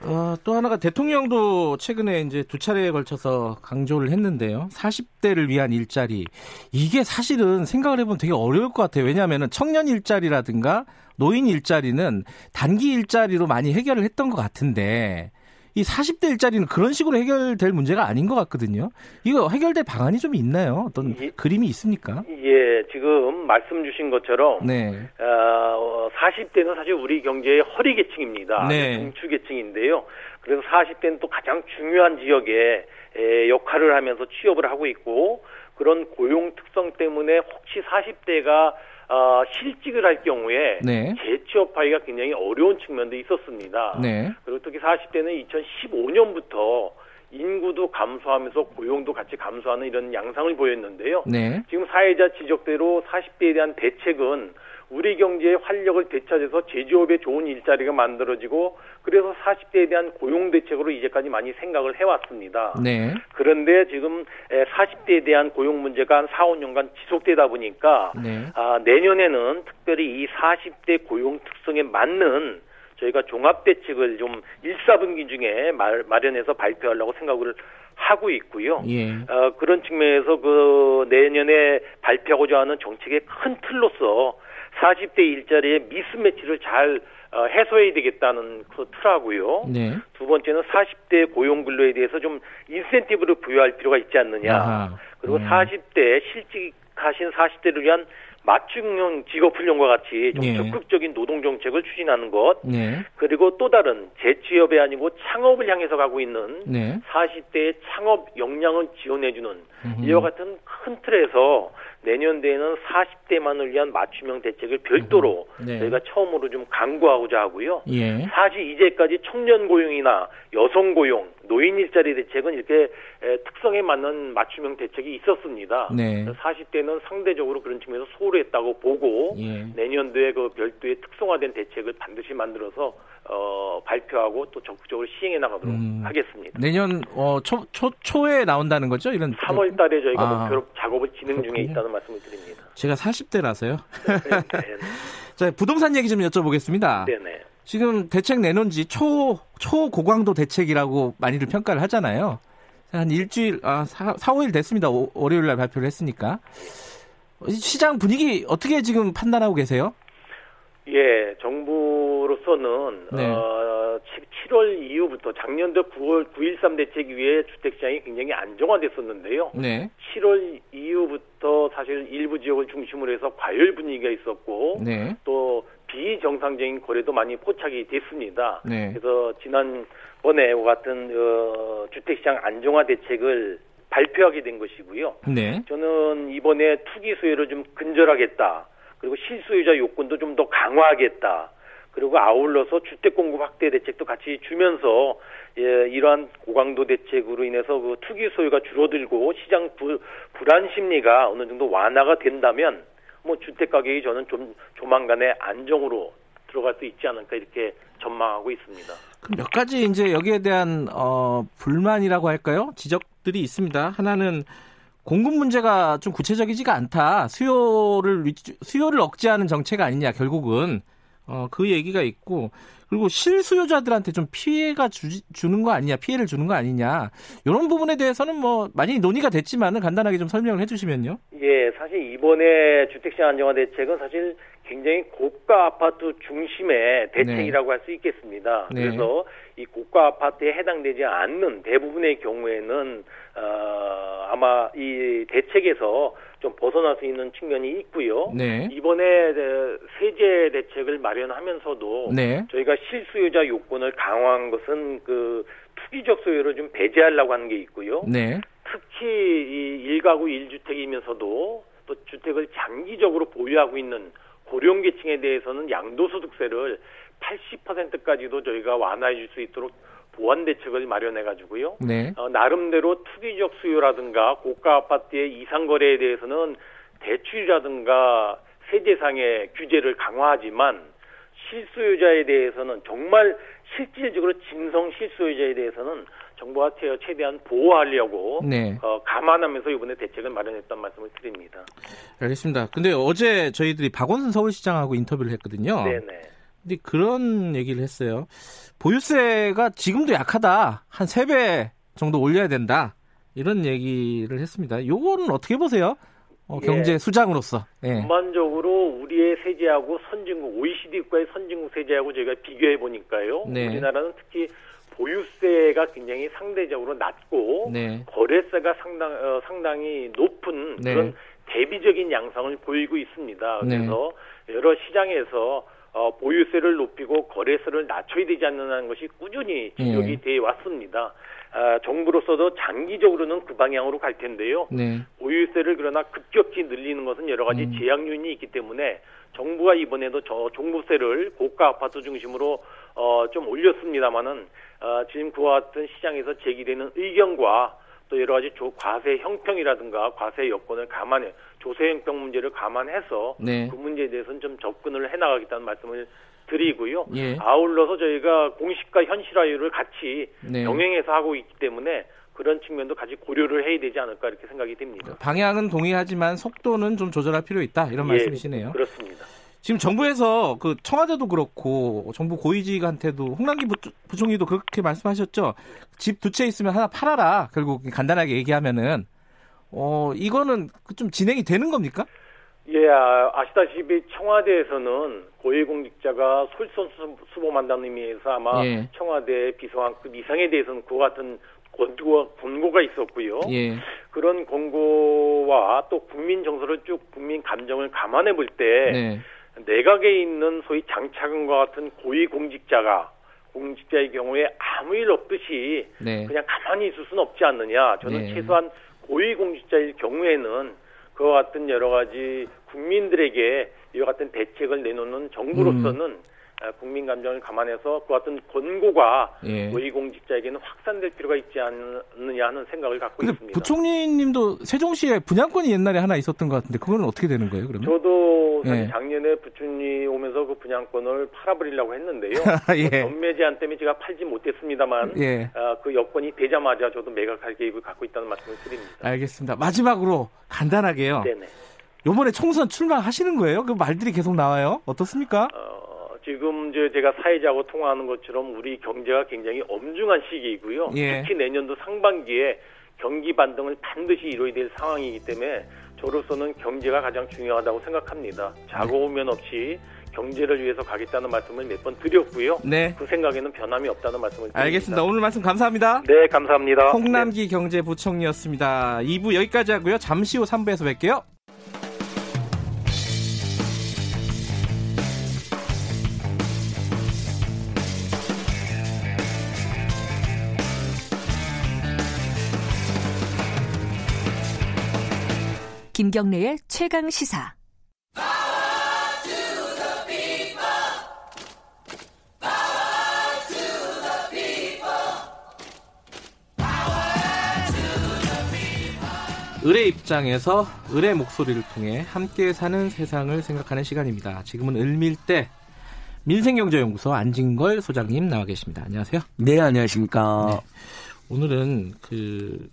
Speaker 2: 어, 또 하나가 대통령도 최근에 이제 두 차례에 걸쳐서 강조를 했는데요. 40대를 위한 일자리. 이게 사실은 생각을 해보면 되게 어려울 것 같아요. 왜냐하면 청년 일자리라든가 노인 일자리는 단기 일자리로 많이 해결을 했던 것 같은데 이 40대 일자리는 그런 식으로 해결될 문제가 아닌 것 같거든요. 이거 해결될 방안이 좀 있나요? 어떤
Speaker 7: 예.
Speaker 2: 그림이 있습니까?
Speaker 7: 예, 지금 말씀 주신 것처럼
Speaker 2: 네.
Speaker 7: 어, 40대는 사실 우리 경제의 허리 계층입니다.
Speaker 2: 네.
Speaker 7: 중추 계층인데요. 그래서 40대는 또 가장 중요한 지역에 에, 역할을 하면서 취업을 하고 있고 그런 고용 특성 때문에 혹시 40대가 어, 실직을 할 경우에
Speaker 2: 네.
Speaker 7: 재취업하기가 굉장히 어려운 측면도 있었습니다.
Speaker 2: 네.
Speaker 7: 그리고 특히 40대는 2015년부터 인구도 감소하면서 고용도 같이 감소하는 이런 양상을 보였는데요.
Speaker 2: 네.
Speaker 7: 지금 사회자 지적대로 40대에 대한 대책은 우리 경제의 활력을 되찾아서 제조업에 좋은 일자리가 만들어지고 그래서 40대에 대한 고용 대책으로 이제까지 많이 생각을 해왔습니다.
Speaker 2: 네.
Speaker 7: 그런데 지금 40대에 대한 고용 문제가 한 4, 5년간 지속되다 보니까
Speaker 2: 네.
Speaker 7: 아, 내년에는 특별히 이 40대 고용 특성에 맞는 저희가 종합 대책을 좀 1, 4분기 중에 말, 마련해서 발표하려고 생각을 하고 있고요.
Speaker 2: 예.
Speaker 7: 어, 그런 측면에서 그 내년에 발표하고자 하는 정책의 큰 틀로서 40대 일자리의 미스매치를 잘 어, 해소해야 되겠다는 그 틀하고요.
Speaker 2: 네.
Speaker 7: 두 번째는 40대 고용 근로에 대해서 좀 인센티브를 부여할 필요가 있지 않느냐.
Speaker 2: 아하.
Speaker 7: 그리고
Speaker 2: 음.
Speaker 7: 40대 실직하신 40대를 위한 맞춤형 직업훈련과 같이 좀
Speaker 2: 예.
Speaker 7: 적극적인 노동 정책을 추진하는 것.
Speaker 2: 네.
Speaker 7: 그리고 또 다른 재취업이 아니고 창업을 향해서 가고 있는
Speaker 2: 네.
Speaker 7: 40대의 창업 역량을 지원해주는. 이와 같은 큰 틀에서 내년도에는 40대만을 위한 맞춤형 대책을 별도로
Speaker 2: 네.
Speaker 7: 저희가 처음으로 좀 강구하고자 하고요.
Speaker 2: 예.
Speaker 7: 사실 이제까지 청년 고용이나 여성 고용, 노인 일자리 대책은 이렇게 에, 특성에 맞는 맞춤형 대책이 있었습니다.
Speaker 2: 네.
Speaker 7: 40대는 상대적으로 그런 측면에서 소홀했다고 보고
Speaker 2: 예.
Speaker 7: 내년도에 그 별도의 특성화된 대책을 반드시 만들어서 어, 발표하고 또 적극적으로 시행해 나가도록
Speaker 2: 음.
Speaker 7: 하겠습니다.
Speaker 2: 내년 어, 초, 초, 초에 나온다는 거죠? 이런
Speaker 7: 3월 달에 저희가
Speaker 2: 아.
Speaker 7: 목표로 작업을 진행 중에
Speaker 2: 그렇군요.
Speaker 7: 있다는 말씀을 드립니다.
Speaker 2: 제가 40대라서요.
Speaker 7: 네,
Speaker 2: 자, 부동산 얘기 좀 여쭤보겠습니다.
Speaker 7: 네, 네.
Speaker 2: 지금 대책 내놓은 지 초, 초고강도 대책이라고 많이들 평가를 하잖아요. 한 일주일, 아, 4, 4 5일 됐습니다. 오- 월요일 날 발표를 했으니까. 시장 분위기 어떻게 지금 판단하고 계세요?
Speaker 7: 예, 정부로서는
Speaker 2: 네.
Speaker 7: 어, 7월 이후부터 작년도 9월 9.13 대책 이후에 주택시장이 굉장히 안정화됐었는데요.
Speaker 2: 네.
Speaker 7: 7월 이후부터 사실 일부 지역을 중심으로 해서 과열 분위기가 있었고
Speaker 2: 네.
Speaker 7: 또 비정상적인 거래도 많이 포착이 됐습니다.
Speaker 2: 네.
Speaker 7: 그래서 지난번에 같은 어, 주택시장 안정화 대책을 발표하게 된 것이고요.
Speaker 2: 네.
Speaker 7: 저는 이번에 투기 수요를 좀 근절하겠다. 그리고 실수요자 요건도 좀 더 강화하겠다. 그리고 아울러서 주택 공급 확대 대책도 같이 주면서 예, 이러한 고강도 대책으로 인해서 그 투기 소유가 줄어들고 시장 부, 불안 심리가 어느 정도 완화가 된다면 뭐 주택 가격이 저는 좀 조만간에 안정으로 들어갈 수 있지 않을까 이렇게 전망하고 있습니다.
Speaker 2: 몇 가지 이제 여기에 대한 어, 불만이라고 할까요? 지적들이 있습니다. 하나는 공급 문제가 좀 구체적이지가 않다. 수요를 수요를 억제하는 정책 아니냐 결국은 어, 그 얘기가 있고 그리고 실수요자들한테 좀 피해가 주, 주는 거 아니냐, 피해를 주는 거 아니냐 이런 부분에 대해서는 뭐 많이 논의가 됐지만은 간단하게 좀 설명을 해주시면요.
Speaker 7: 예, 사실 이번에 주택시장 안정화 대책은 사실 굉장히 고가 아파트 중심의 대책이라고 할수 있겠습니다.
Speaker 2: 네.
Speaker 7: 그래서 이 고가 아파트에 해당되지 않는 대부분의 경우에는 어, 아마 이 대책에서 좀 벗어날 수 있는 측면이 있고요.
Speaker 2: 네.
Speaker 7: 이번에 에, 세제 대책을 마련하면서도
Speaker 2: 네.
Speaker 7: 저희가 실수요자 요건을 강화한 것은 그 투기적 소유를 좀 배제하려고 하는 게 있고요.
Speaker 2: 네.
Speaker 7: 특히 이 일가구 1주택이면서도 또 주택을 장기적으로 보유하고 있는 고령 계층에 대해서는 양도소득세를 80%까지도 저희가 완화해 줄 수 있도록 보완 대책을 마련해 가지고요.
Speaker 2: 네.
Speaker 7: 어, 나름대로 투기적 수요라든가 고가 아파트의 이상 거래에 대해서는 대출이라든가 세제상의 규제를 강화하지만 실소유자에 대해서는 정말 실질적으로 진성 실소유자에 대해서는 정부가 최대한 보호하려고
Speaker 2: 네.
Speaker 7: 어, 감안하면서 이번에 대책을 마련했던 말씀을 드립니다.
Speaker 2: 알겠습니다. 근데 어제 저희들이 박원순 서울시장하고 인터뷰를 했거든요.
Speaker 7: 네네.
Speaker 2: 근데 그런 얘기를 했어요. 보유세가 지금도 약하다. 한 3배 정도 올려야 된다. 이런 얘기를 했습니다. 요거는 어떻게 보세요? 어,
Speaker 7: 예.
Speaker 2: 경제 수장으로서. 예.
Speaker 7: 전반적으로 우리의 세제하고 선진국 OECD 국가의 선진국 세제하고 저희가 비교해 보니까요.
Speaker 2: 네.
Speaker 7: 우리나라는 특히 보유세가 굉장히 상대적으로 낮고
Speaker 2: 네.
Speaker 7: 거래세가 상당 어, 상당히 높은
Speaker 2: 네.
Speaker 7: 그런 대비적인 양상을 보이고 있습니다.
Speaker 2: 네.
Speaker 7: 그래서 여러 시장에서 어, 보유세를 높이고 거래세를 낮춰야 되지 않느냐는 것이 꾸준히
Speaker 2: 예.
Speaker 7: 지적이 돼 왔습니다. 아, 정부로서도 장기적으로는 그 방향으로 갈 텐데요.
Speaker 2: 네.
Speaker 7: 보유세를 그러나 급격히 늘리는 것은 여러 가지
Speaker 2: 음.
Speaker 7: 제약 요인이 있기 때문에 정부가 이번에도 저 종부세를 고가 아파트 중심으로 어, 좀 올렸습니다마는 어, 지금 그와 같은 시장에서 제기되는 의견과 또 여러 가지 조, 과세 형평이라든가 과세 여건을 감안해 조세 형평 문제를 감안해서
Speaker 2: 네.
Speaker 7: 그 문제에 대해서는 좀 접근을 해나가겠다는 말씀을 드리고요.
Speaker 2: 예.
Speaker 7: 아울러서 저희가 공식과 현실화율을 같이
Speaker 2: 네.
Speaker 7: 병행해서 하고 있기 때문에 그런 측면도 같이 고려를 해야 되지 않을까 이렇게 생각이 됩니다.
Speaker 2: 방향은 동의하지만 속도는 좀 조절할 필요 있다. 이런
Speaker 7: 예,
Speaker 2: 말씀이시네요.
Speaker 7: 그렇습니다.
Speaker 2: 지금 정부에서 그 청와대도 그렇고 정부 고위직한테도 홍남기 부, 부총리도 그렇게 말씀하셨죠. 집 두 채 있으면 하나 팔아라. 결국 간단하게 얘기하면은 어 이거는 좀 진행이 되는 겁니까?
Speaker 7: 예, 아, 아시다시피 청와대에서는 고위공직자가 솔선수범한다는 의미에서 아마
Speaker 2: 예.
Speaker 7: 청와대 비서관급 이상에 대해서는 그와 같은 권고가, 권고가 있었고요.
Speaker 2: 예.
Speaker 7: 그런 권고와 또 국민 정서를 쭉 국민 감정을 감안해 볼때
Speaker 2: 네.
Speaker 7: 내각에 있는 소위 장차관과 같은 고위공직자가 공직자의 경우에 아무 일 없듯이
Speaker 2: 네.
Speaker 7: 그냥 가만히 있을 수는 없지 않느냐. 저는
Speaker 2: 네.
Speaker 7: 최소한 고위공직자일 경우에는 그와 같은 여러 가지 국민들에게 이와 같은 대책을 내놓는 정부로서는
Speaker 2: 음.
Speaker 7: 아, 국민 감정을 감안해서 그와 같은 권고가
Speaker 2: 예.
Speaker 7: 고위공직자에게는 확산될 필요가 있지 않느냐 하는 생각을 갖고 있습니다.
Speaker 2: 부총리님도 세종시에 분양권이 옛날에 하나 있었던 것 같은데 그거는 어떻게 되는 거예요? 그러면?
Speaker 7: 저도
Speaker 2: 예.
Speaker 7: 작년에 부총리 오면서 그 분양권을 팔아버리려고 했는데요.
Speaker 2: 예.
Speaker 7: 뭐 전매 제한 때문에 제가 팔지 못했습니다만
Speaker 2: 예.
Speaker 7: 아, 그 여건이 되자마자 저도 매각할 계획을 갖고 있다는 말씀을 드립니다.
Speaker 2: 알겠습니다. 마지막으로 간단하게요.
Speaker 7: 네네.
Speaker 2: 요번에 총선 출마하시는 거예요? 그 말들이 계속 나와요. 어떻습니까?
Speaker 7: 어, 지금 이제 제가 사회자하고 통화하는 것처럼 우리 경제가 굉장히 엄중한 시기이고요.
Speaker 2: 예.
Speaker 7: 특히 내년도 상반기에 경기 반등을 반드시 이뤄야 될 상황이기 때문에 저로서는 경제가 가장 중요하다고 생각합니다. 자고 오면 없이 경제를 위해서 가겠다는 말씀을 몇 번 드렸고요.
Speaker 2: 네.
Speaker 7: 그 생각에는 변함이 없다는 말씀을 드립니다.
Speaker 2: 알겠습니다. 오늘 말씀 감사합니다.
Speaker 7: 네, 감사합니다.
Speaker 2: 홍남기 경제부총리였습니다. 2부 여기까지 하고요. 잠시 후 3부에서 뵐게요.
Speaker 4: 김경래의 최강 시사.
Speaker 2: 을의 입장에서 을의 목소리를 통해 함께 사는 세상을 생각하는 시간입니다. 지금은 을밀대 민생경제연구소 안진걸 소장님 나와 계십니다. 안녕하세요.
Speaker 8: 네, 안녕하십니까.
Speaker 2: 네. 오늘은 그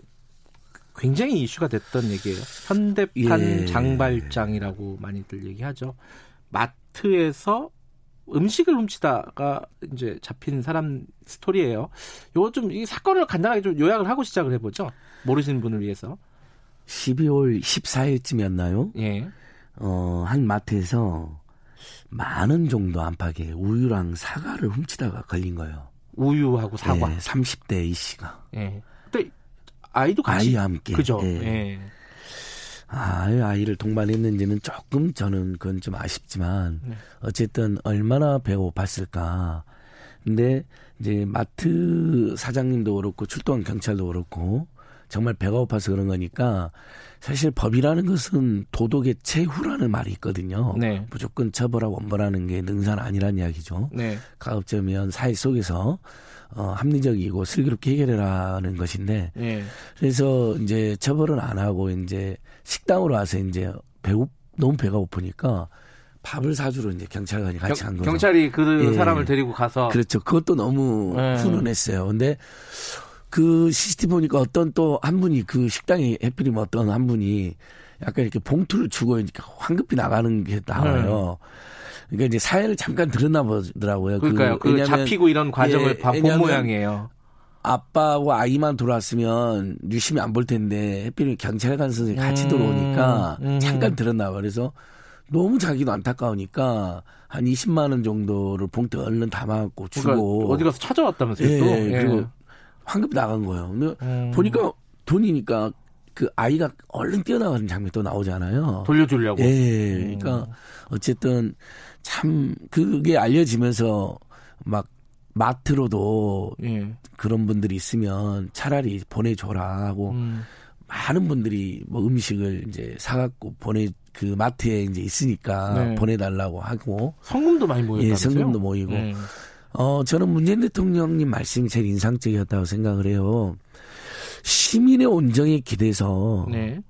Speaker 2: 굉장히 이슈가 됐던 얘기예요. 현대판
Speaker 8: 예.
Speaker 2: 장발장이라고 많이들 얘기하죠. 마트에서 음식을 훔치다가 이제 잡힌 사람 스토리예요. 요거 좀이 사건을 간단하게 좀 요약을 하고 시작을 해보죠. 모르시는 분을 위해서.
Speaker 8: 12월 14일쯤이었나요?
Speaker 2: 예.
Speaker 8: 어, 한 마트에서 만 원 정도 안팎의 우유랑 사과를 훔치다가 걸린 거예요.
Speaker 2: 우유하고 사과.
Speaker 8: 예, 30대 이 씨가.
Speaker 2: 예. 아이도 같이
Speaker 8: 아이와 함께.
Speaker 2: 그죠.
Speaker 8: 예.
Speaker 2: 예.
Speaker 8: 아, 아이를 동반했는지는 조금 저는 그건 좀 아쉽지만
Speaker 2: 네.
Speaker 8: 어쨌든 얼마나 배가 고팠을까. 근데 이제 마트 사장님도 그렇고 출동한 경찰도 그렇고 정말 배가 고파서 그런 거니까 사실 법이라는 것은 도덕의 최후라는 말이 있거든요.
Speaker 2: 네.
Speaker 8: 무조건 처벌하고 원벌하는 게 능사는 아니란 이야기죠.
Speaker 2: 네.
Speaker 8: 가급적이면 사회 속에서 어, 합리적이고 슬기롭게 해결해라는 것인데
Speaker 2: 예.
Speaker 8: 그래서 이제 처벌은 안 하고 이제 식당으로 와서 이제 배고 너무 배가 고프니까 밥을 사주러 이제 경찰관이 같이 간 거죠.
Speaker 2: 경찰이 그
Speaker 8: 예.
Speaker 2: 사람을 데리고 가서
Speaker 8: 그렇죠. 그것도 너무
Speaker 2: 네.
Speaker 8: 훈훈했어요. 근데 그 CCTV 보니까 어떤 또 한 분이 그 식당에 해필이면 어떤 한 분이 약간 이렇게 봉투를 주고 이렇게 황급히 나가는 게 나와요. 그러니까 이제 사연을 잠깐 들었나 보더라고요.
Speaker 2: 네. 그러니까요. 그,
Speaker 8: 왜냐면
Speaker 2: 잡히고 이런 과정을
Speaker 8: 예,
Speaker 2: 봐- 본 모양이에요.
Speaker 8: 아빠하고 아이만 돌아왔으면 유심히 안 볼 텐데 해필이면 경찰관 선생님 같이
Speaker 2: 음,
Speaker 8: 들어오니까
Speaker 2: 음.
Speaker 8: 잠깐 들었나 봐요. 그래서 너무 자기도 안타까우니까 한 20만 원 정도를 봉투 얼른 담아갖고
Speaker 2: 그러니까
Speaker 8: 주고
Speaker 2: 어디 가서 찾아왔다면서요
Speaker 8: 예,
Speaker 2: 또.
Speaker 8: 그리고 황급 나간 거예요. 근데
Speaker 2: 음.
Speaker 8: 보니까 돈이니까 그 아이가 얼른 뛰어나가는 장면이 또 나오잖아요.
Speaker 2: 돌려주려고.
Speaker 8: 예,
Speaker 2: 음.
Speaker 8: 그러니까 어쨌든 참 그게 알려지면서 막 마트로도
Speaker 2: 예.
Speaker 8: 그런 분들이 있으면 차라리 보내줘라 하고
Speaker 2: 음.
Speaker 8: 많은 분들이 뭐 음식을 이제 사갖고 보내 그 마트에 이제 있으니까
Speaker 2: 네.
Speaker 8: 보내달라고 하고
Speaker 2: 성금도 많이 모였다면서요?
Speaker 8: 예, 성금도 모이고
Speaker 2: 예.
Speaker 8: 어, 저는 문재인 대통령님 말씀이 제일 인상적이었다고 생각을 해요. 시민의 온정에 기대서
Speaker 2: 네.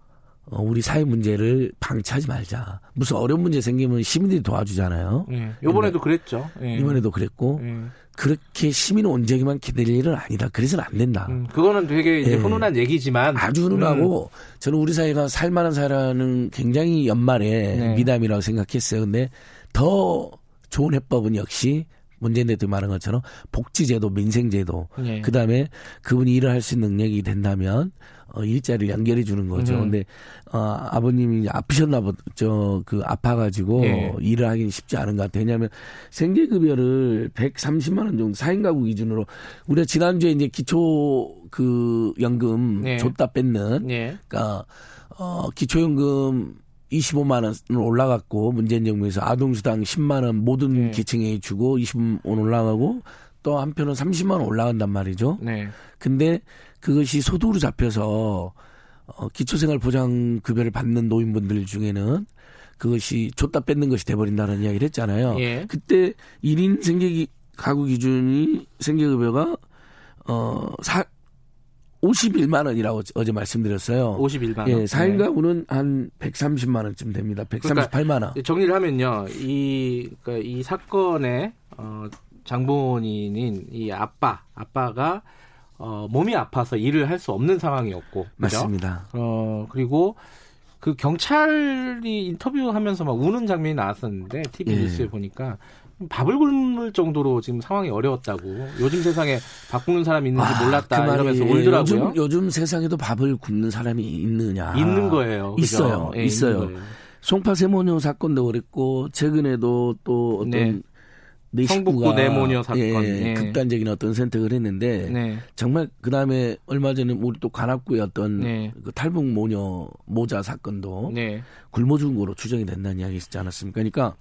Speaker 8: 어, 우리 사회 문제를 방치하지 말자. 무슨 어려운 문제 생기면 시민들이 도와주잖아요.
Speaker 2: 예. 이번에도 그랬죠. 예.
Speaker 8: 이번에도 그랬고
Speaker 2: 예.
Speaker 8: 그렇게 시민 온정에만 기댈 일은 아니다. 그래서는 안 된다.
Speaker 2: 음, 그거는 되게 이제
Speaker 8: 예.
Speaker 2: 훈훈한 얘기지만
Speaker 8: 아주 훈훈하고 저는 우리 사회가 살만한 사회라는 굉장히 연말에
Speaker 2: 네.
Speaker 8: 미담이라고 생각했어요. 근데 더 좋은 해법은 역시 문재인 대통령 말한 것처럼 복지제도, 민생제도,
Speaker 2: 예.
Speaker 8: 그 다음에 그분이 일을 할 수 있는 능력이 된다면 어, 일자리를 연결해 주는 거죠.
Speaker 2: 음.
Speaker 8: 근데 어, 아버님이 아프셨나 보죠. 그 아파가지고
Speaker 2: 예.
Speaker 8: 일을 하기는 쉽지 않은 것 같아요. 왜냐하면 생계급여를 130만 원 정도 4인 가구 기준으로 우리가 지난주에 이제 기초 그 연금
Speaker 2: 예.
Speaker 8: 줬다 뺏는
Speaker 2: 예.
Speaker 8: 그러니까 어 기초연금 25만 원 올라갔고 문재인 정부에서 아동수당 10만 원 모든
Speaker 2: 예.
Speaker 8: 계층에 주고 25만 원 올라가고 또 한편은 30만 원 올라간단 말이죠.
Speaker 2: 네.
Speaker 8: 근데 그것이 소득으로 잡혀서 어, 기초생활 보장 급여를 받는 노인분들 중에는 그것이 줬다 뺏는 것이 돼버린다는 이야기를 했잖아요.
Speaker 2: 예.
Speaker 8: 그때 1인 생계 가구 기준이 생계급여가 어, 사, 51만 원이라고 어제 말씀드렸어요.
Speaker 2: 51만 원.
Speaker 8: 예, 4인
Speaker 2: 네.
Speaker 8: 가구는 한 130만 원쯤 됩니다. 138만 원.
Speaker 2: 정리를 하면요, 이, 그러니까 이 사건의, 어, 장본인인 이 아빠, 아빠가, 어, 몸이 아파서 일을 할 수 없는 상황이었고. 그죠?
Speaker 8: 맞습니다.
Speaker 2: 어, 그리고 그 경찰이 인터뷰하면서 막 우는 장면이 나왔었는데, TV
Speaker 8: 예.
Speaker 2: 뉴스에 보니까 밥을 굶을 정도로 지금 상황이 어려웠다고. 요즘 세상에 밥 굶는 사람이 있는지
Speaker 8: 아,
Speaker 2: 몰랐다.
Speaker 8: 그
Speaker 2: 이러면서 울더라고요.
Speaker 8: 요즘, 요즘 세상에도 밥을 굶는 사람이 있느냐.
Speaker 2: 있는 거예요. 그죠?
Speaker 8: 있어요.
Speaker 2: 예,
Speaker 8: 있어요.
Speaker 2: 있는 거예요.
Speaker 8: 송파 세모녀 사건도 그랬고 최근에도 또 어떤
Speaker 2: 네.
Speaker 8: 내
Speaker 2: 성북구
Speaker 8: 식구가
Speaker 2: 내모녀 사건.
Speaker 8: 예,
Speaker 2: 예.
Speaker 8: 극단적인 어떤 선택을 했는데
Speaker 2: 네.
Speaker 8: 정말 그 다음에 얼마 전에 우리 또 관악구의 어떤
Speaker 2: 네.
Speaker 8: 그 탈북 모녀 모자 사건도
Speaker 2: 네.
Speaker 8: 굶어 죽은 거로 추정이 된다는 이야기 있지 않았습니까? 그러니까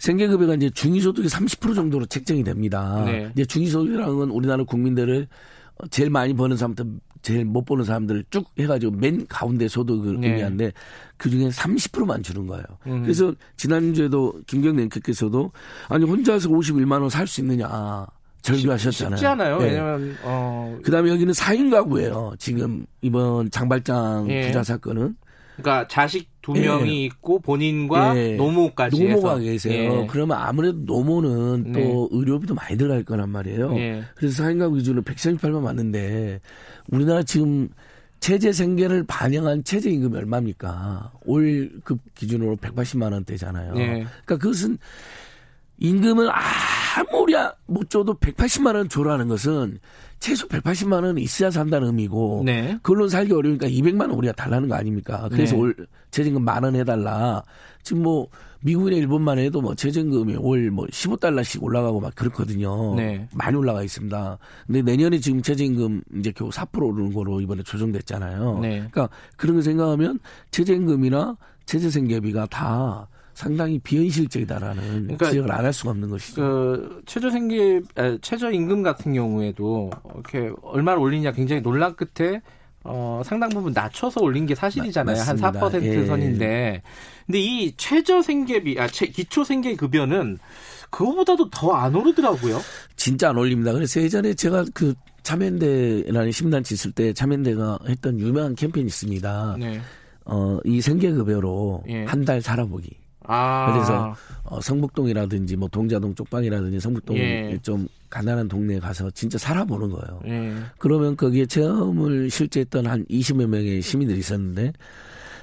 Speaker 8: 생계급여가 이제 중위소득의 30% 정도로 책정이 됩니다.
Speaker 2: 네.
Speaker 8: 이제 중위소득이라는 건 우리나라 국민들을 제일 많이 버는 사람부터 제일 못 버는 사람들을 쭉 해가지고 맨 가운데 소득을
Speaker 2: 네.
Speaker 8: 의미하는데 그 중에 30%만 주는 거예요.
Speaker 2: 음.
Speaker 8: 그래서 지난주에도 김경래 앵커께서도 아니 혼자서 51만 원 살 수 있느냐 절규하셨잖아요.
Speaker 2: 쉽지 않아요.
Speaker 8: 네.
Speaker 2: 왜냐면 어
Speaker 8: 그다음에 여기는 4인 가구예요. 지금 이번 장발장
Speaker 2: 예.
Speaker 8: 부자 사건은
Speaker 2: 그러니까 자식 두
Speaker 8: 예.
Speaker 2: 명이 있고 본인과
Speaker 8: 예.
Speaker 2: 노모까지
Speaker 8: 노모가
Speaker 2: 해서.
Speaker 8: 계세요.
Speaker 2: 예.
Speaker 8: 그러면 아무래도 노모는
Speaker 2: 네.
Speaker 8: 또 의료비도 많이 들어갈 거란 말이에요.
Speaker 2: 예.
Speaker 8: 그래서 4인 가구 기준으로 138만 맞는데 우리나라 지금 체제 생계를 반영한 최저 임금이 얼마입니까? 월급 기준으로 180만 원대잖아요.
Speaker 2: 예.
Speaker 8: 그러니까 그것은 임금을 아무리 못 줘도 180만 원 줘라는 것은 최소 180만 원은 있어야 산다는 의미고
Speaker 2: 네.
Speaker 8: 그걸로 살기 어려우니까 200만 원 우리가 달라는 거 아닙니까? 그래서
Speaker 2: 네.
Speaker 8: 올 최저임금 만 원 해달라. 지금 뭐 미국이나 일본만 해도 뭐 최저임금이 월뭐 15달러씩 올라가고 막 그렇거든요.
Speaker 2: 네.
Speaker 8: 많이 올라가 있습니다. 근데 내년에 지금 최저임금 이제 겨우 4% 오르는 거로 이번에 조정됐잖아요.
Speaker 2: 네.
Speaker 8: 그러니까 그런 거 생각하면 최저임금이나 최저생계비가 다 상당히 비현실적이다라는
Speaker 2: 그러니까
Speaker 8: 지적을 안 할 수가 없는 것이죠.
Speaker 2: 그 최저 생계 아, 최저 임금 같은 경우에도 이렇게 얼마를 올리냐 굉장히 논란 끝에 어, 상당 부분 낮춰서 올린 게 사실이잖아요. 한
Speaker 8: 맞습니다.
Speaker 2: 4%
Speaker 8: 예.
Speaker 2: 선인데. 근데 이 최저 생계비 아 최, 기초 생계 급여는 그거보다도 더 안 오르더라고요.
Speaker 8: 진짜 안 올립니다. 그래서 예전에 제가 그 참여연대라는 심단치 있을 때 참여연대가 했던 유명한 캠페인이 있습니다.
Speaker 2: 네.
Speaker 8: 어, 이 생계급여로
Speaker 2: 예.
Speaker 8: 한달 살아보기.
Speaker 2: 아.
Speaker 8: 그래서 어, 성북동이라든지 뭐 동자동 쪽방이라든지 성북동
Speaker 2: 예.
Speaker 8: 좀 가난한 동네에 가서 진짜 살아보는 거예요.
Speaker 2: 예.
Speaker 8: 그러면 거기에 체험을 실제 했던 한 20여 명의 시민들이 있었는데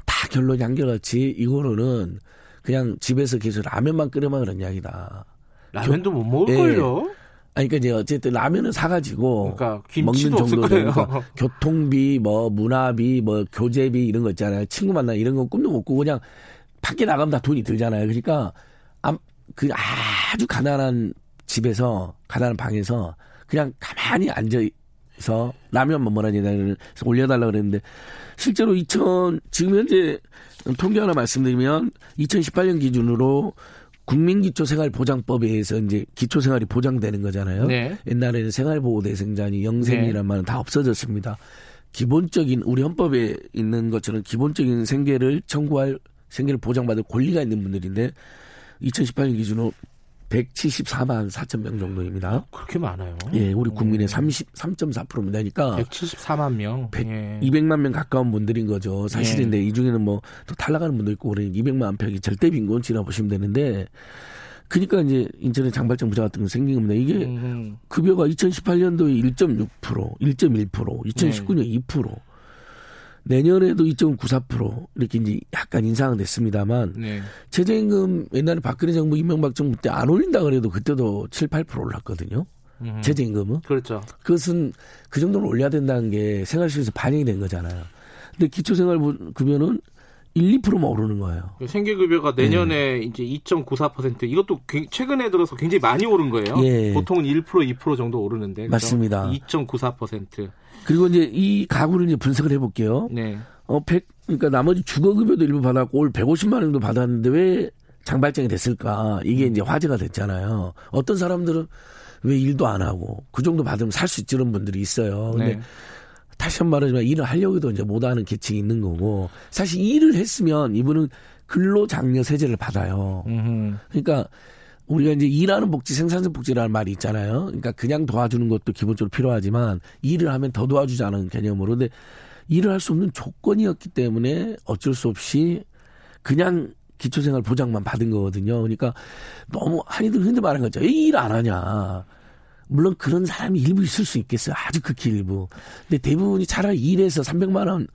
Speaker 8: 다 결론이 한결같이 이거로는 그냥 집에서 계속 라면만 끓여만 그런 이야기다.
Speaker 2: 라면도 못 먹을
Speaker 8: 예.
Speaker 2: 걸요.
Speaker 8: 아니, 그러니까 이제 어쨌든 라면을 사가지고
Speaker 2: 그러니까
Speaker 8: 먹는 정도. 되니까 교통비, 뭐 문화비, 뭐 교재비 이런 거 있잖아요. 친구 만나 이런 건 꿈도 못 꾸고 그냥 밖에 나가면 다 돈이 들잖아요. 그러니까 암- 그 아주 가난한 집에서 가난한 방에서 그냥 가만히 앉아서 라면 뭐 뭐라 해야 되나 올려달라 그랬는데 실제로 2000 지금 현재 통계 하나 말씀드리면 2018년 기준으로 국민기초생활보장법에 의해서 이제 기초생활이 보장되는 거잖아요.
Speaker 2: 네.
Speaker 8: 옛날에는 생활보호대상자니 영생이란
Speaker 2: 네.
Speaker 8: 말은 다 없어졌습니다. 기본적인 우리 헌법에 있는 것처럼 기본적인 생계를 청구할 생계를 보장받을 권리가 있는 분들인데 2018년 기준으로 174만 4천 명 정도입니다.
Speaker 2: 그렇게 많아요.
Speaker 8: 예, 우리 국민의 33.4%입니다. 그러니까
Speaker 2: 174만 명.
Speaker 8: 백-
Speaker 2: 예.
Speaker 8: 200만 명 가까운 분들인 거죠. 사실인데 이 중에는 뭐 또 탈락하는 분도 있고 그러니 200만 평이 절대 빈곤치라 보시면 되는데 그러니까 이제 인터넷 장발장 부자 같은 거 생긴 겁니다. 이게
Speaker 2: 음,
Speaker 8: 급여가 2018년도에 1.6%, 1.1%, 2019년 2%, 내년에도 2.94% 이렇게 이제 약간 인상은 됐습니다만
Speaker 2: 네.
Speaker 8: 최저임금 옛날에 박근혜 정부 이명박 정부 때 안 올린다 그래도 그때도 7, 8% 올랐거든요.
Speaker 2: 음.
Speaker 8: 최저임금은.
Speaker 2: 그렇죠.
Speaker 8: 그것은 그 정도로 올려야 된다는 게 생활실에서 반영이 된 거잖아요. 근데 기초생활급여는 1, 2%만 오르는 거예요.
Speaker 2: 생계급여가 내년에 이제 2.94% 이것도 굉- 최근에 들어서 굉장히 많이 오른 거예요.
Speaker 8: 예.
Speaker 2: 보통은 1% 2% 정도 오르는데?
Speaker 8: 맞습니다.
Speaker 2: 2.94%.
Speaker 8: 그리고 이제 이 가구를 이제 분석을 해볼게요.
Speaker 2: 네.
Speaker 8: 어, 100, 그러니까 나머지 주거급여도 일부 받았고 올 150만 원도 받았는데 왜 장발장이 됐을까? 이게 이제 화제가 됐잖아요. 어떤 사람들은 왜 일도 안 하고 그 정도 받으면 살 수 있는 분들이 있어요. 근데
Speaker 2: 네.
Speaker 8: 다시 한 번 말하지만 일을 하려고 해도 이제 못하는 계층이 있는 거고 사실 일을 했으면 이분은 근로장려 세제를 받아요.
Speaker 2: 음흠.
Speaker 8: 그러니까 우리가 이제 일하는 복지, 생산성 복지라는 말이 있잖아요. 그러니까 그냥 도와주는 것도 기본적으로 필요하지만 일을 하면 더 도와주자는 개념으로. 근데 일을 할 수 없는 조건이었기 때문에 어쩔 수 없이 그냥 기초생활 보장만 받은 거거든요. 그러니까 너무 한이들 흔히 말하는 거죠. 일 안 하냐. 물론 그런 사람이 일부 있을 수 있겠어요. 아주 극히 일부. 근데 대부분이 차라리 일해서 300만 원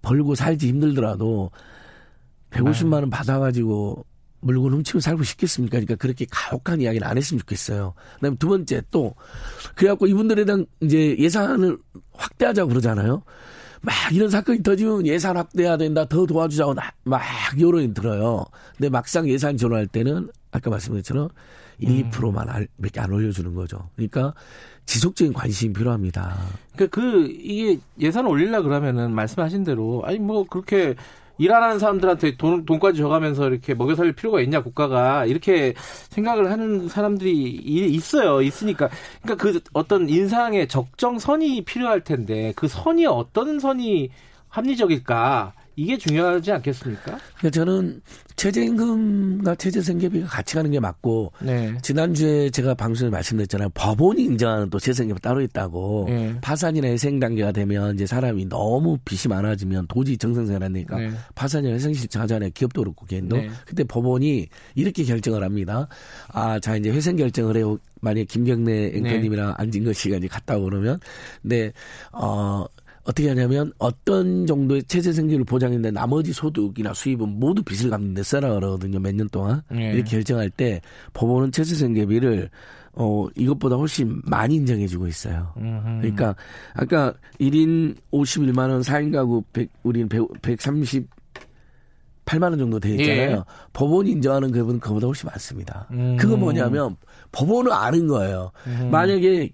Speaker 8: 벌고 살지 힘들더라도 150만 원 받아가지고 물건 훔치고 살고 싶겠습니까? 그러니까 그렇게 가혹한 이야기는 안 했으면 좋겠어요. 그다음에 두 번째 또 그래갖고 이분들에 대한 이제 예산을 확대하자고 그러잖아요. 막 이런 사건이 터지면 예산 확대해야 된다, 더 도와주자고 나- 막 여론이 들어요. 근데 막상 예산 전환할 때는 아까 말씀드린 것처럼 1, 2%만 알- 몇개 안 올려주는 거죠. 그러니까 지속적인 관심이 필요합니다.
Speaker 2: 그러니까 그 이게 예산 올리려 그러면은 말씀하신 대로 아니 뭐 그렇게 일안 하는 사람들한테 돈 돈까지 줘가면서 이렇게 먹여 살릴 필요가 있냐 국가가? 이렇게 생각을 하는 사람들이 이- 있어요. 있으니까. 그러니까 그 어떤 인상의 적정선이 필요할 텐데 그 선이 어떤 선이 합리적일까 이게 중요하지 않겠습니까?
Speaker 8: 그러니까 저는 최저임금과 최저생계비가 같이 가는 게 맞고
Speaker 2: 네.
Speaker 8: 지난주에 제가 방송에 말씀드렸잖아요. 법원이 인정하는 또 재생계가 따로 있다고.
Speaker 2: 네.
Speaker 8: 파산이나 회생 단계가 되면 이제 사람이 너무 빚이 많아지면 도저히 정상생활 안 되니까
Speaker 2: 네.
Speaker 8: 파산이나 회생 신청 하잖아요. 기업도 그렇고 개인도.
Speaker 2: 네.
Speaker 8: 그때 법원이 이렇게 결정을 합니다. 아, 자 이제 회생 결정을 해요. 만약 김경래
Speaker 2: 네.
Speaker 8: 앵커님이랑 안진거 씨가 이제 갔다 오면 근데 어 어떻게 하냐면 어떤 정도의 체제 생계를 보장했는데 나머지 소득이나 수입은 모두 빚을 갚는데 써라 그러거든요. 몇 년 동안.
Speaker 2: 네.
Speaker 8: 이렇게 결정할 때 법원은 체제 생계비를 어 이것보다 훨씬 많이 인정해주고 있어요.
Speaker 2: 음흠.
Speaker 8: 그러니까 아까 1인 51만 원 4인 가구 100 우리는 138만 원 정도 돼 있잖아요.
Speaker 2: 예.
Speaker 8: 법원이 인정하는 그분 그보다 훨씬 많습니다.
Speaker 2: 음.
Speaker 8: 그건 뭐냐면 법원은 아는 거예요.
Speaker 2: 음.
Speaker 8: 만약에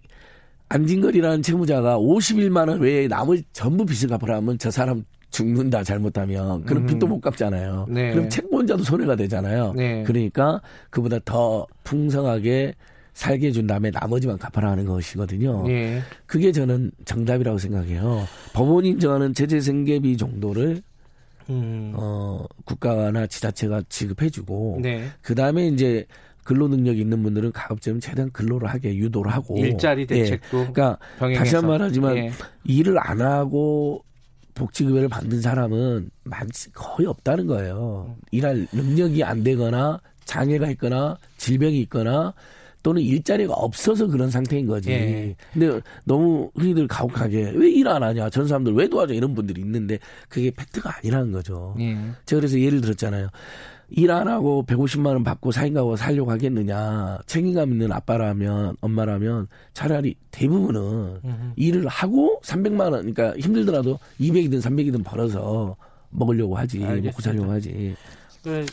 Speaker 8: 안진걸이라는 채무자가 51만 원 외에 나머지 전부 빚을 갚으라면 저 사람 죽는다 잘못하면 그럼
Speaker 2: 음.
Speaker 8: 빚도 못 갚잖아요.
Speaker 2: 네.
Speaker 8: 그럼 채권자도 손해가 되잖아요.
Speaker 2: 네.
Speaker 8: 그러니까 그보다 더 풍성하게 살게 해준 다음에 나머지만 갚아라 하는 것이거든요.
Speaker 2: 예.
Speaker 8: 그게 저는 정답이라고 생각해요. 법원이 인정하는 제재 생계비 정도를
Speaker 2: 음.
Speaker 8: 어 국가나 지자체가 지급해주고
Speaker 2: 네.
Speaker 8: 그 다음에 이제 근로 능력이 있는 분들은 가급적이면 최대한 근로를 하게 유도를 하고
Speaker 2: 일자리
Speaker 8: 예.
Speaker 2: 대책도
Speaker 8: 그러니까
Speaker 2: 병행해서.
Speaker 8: 다시 한번 하지만
Speaker 2: 예.
Speaker 8: 일을 안 하고 복지급여를 받는 사람은 많지 거의 없다는 거예요. 일할 능력이 안 되거나 장애가 있거나 질병이 있거나 또는 일자리가 없어서 그런 상태인 거지.
Speaker 2: 예.
Speaker 8: 근데 너무 흔히들 가혹하게 왜 일 안 하냐, 전 사람들 왜 도와줘 이런 분들이 있는데 그게 팩트가 아니라는 거죠.
Speaker 2: 예.
Speaker 8: 제가 그래서 예를 들었잖아요. 일 안 하고 150만 원 받고 사인가고 살려고 하겠느냐. 책임감 있는 아빠라면 엄마라면 차라리 대부분은 일을 하고 300만 원 그러니까 힘들더라도 200이든 300이든 벌어서 먹으려고 하지. 먹고
Speaker 2: 알겠습니다.
Speaker 8: 살려고 하지.
Speaker 2: 네,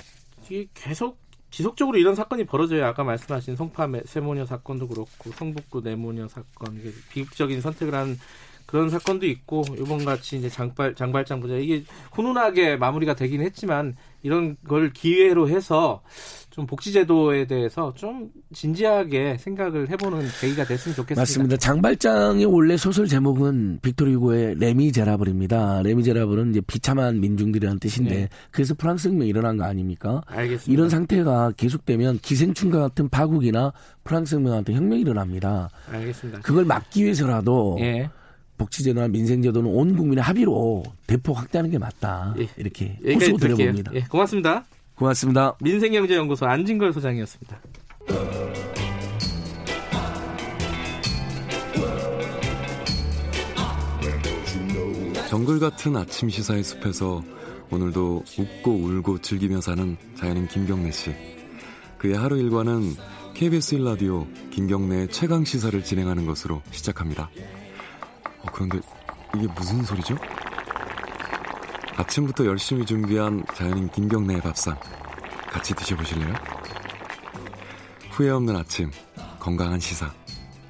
Speaker 2: 이게 계속 지속적으로 이런 사건이 벌어져요. 아까 말씀하신 송파 매- 세모녀 사건도 그렇고 성북구 내모녀 사건, 이게 비극적인 선택을 한 그런 사건도 있고 이번 같이 이제 장발 장발장 부자 이게 훈훈하게 마무리가 되긴 했지만 이런 걸 기회로 해서 좀 복지제도에 대해서 좀 진지하게 생각을 해보는 계기가 됐으면 좋겠습니다.
Speaker 8: 맞습니다. 장발장의 원래 소설 제목은 빅토르 유고의 레미제라블입니다. 레미제라블은 이제 비참한 민중들이라는 뜻인데
Speaker 2: 네.
Speaker 8: 그래서 프랑스 혁명 이 일어난 거 아닙니까?
Speaker 2: 알겠습니다.
Speaker 8: 이런 상태가 계속되면 기생충과 같은 파국이나 프랑스 혁명 같은 혁명이 일어납니다.
Speaker 2: 알겠습니다.
Speaker 8: 그걸 막기 위해서라도
Speaker 2: 예.
Speaker 8: 복지제도나 민생제도는 온 국민의 합의로 대폭 확대하는 게 맞다.
Speaker 2: 예.
Speaker 8: 이렇게 호소. 드려봅니다.
Speaker 2: 예, 고맙습니다.
Speaker 8: 고맙습니다.
Speaker 2: 민생경제연구소 안진걸 소장이었습니다.
Speaker 9: 정글 같은 아침 시사의 숲에서 오늘도 웃고 울고 즐기며 사는 자연인 김경래 씨. 그의 하루 일과는 KBS 1라디오 김경래의 최강 시사를 진행하는 것으로 시작합니다. 어, 그런데 이게 무슨 소리죠? 아침부터 열심히 준비한 자연인 김경래의 밥상 같이 드셔보실래요? 후회 없는 아침 건강한 시사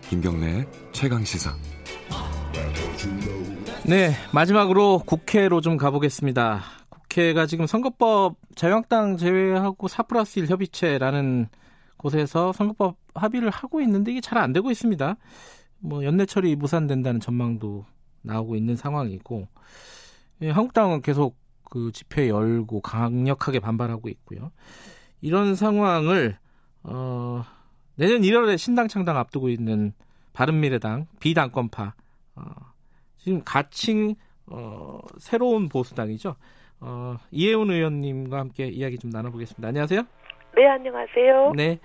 Speaker 9: 김경래의 최강 시사
Speaker 2: 네, 마지막으로 국회로 좀 가보겠습니다. 국회가 지금 선거법 자유한국당 제외하고 4 플러스 1 협의체라는 곳에서 선거법 합의를 하고 있는데 이게 잘 안 되고 있습니다. 뭐 연내 처리 무산된다는 전망도 나오고 있는 상황이고 예, 한국당은 계속 그 집회 열고 강력하게 반발하고 있고요. 이런 상황을 어, 내년 1월에 신당 창당 앞두고 있는 바른미래당 비당권파 어, 지금 가칭 어, 새로운 보수당이죠. 어, 이혜훈 의원님과 함께 이야기 좀 나눠보겠습니다. 안녕하세요.
Speaker 10: 네, 안녕하세요.
Speaker 2: 네.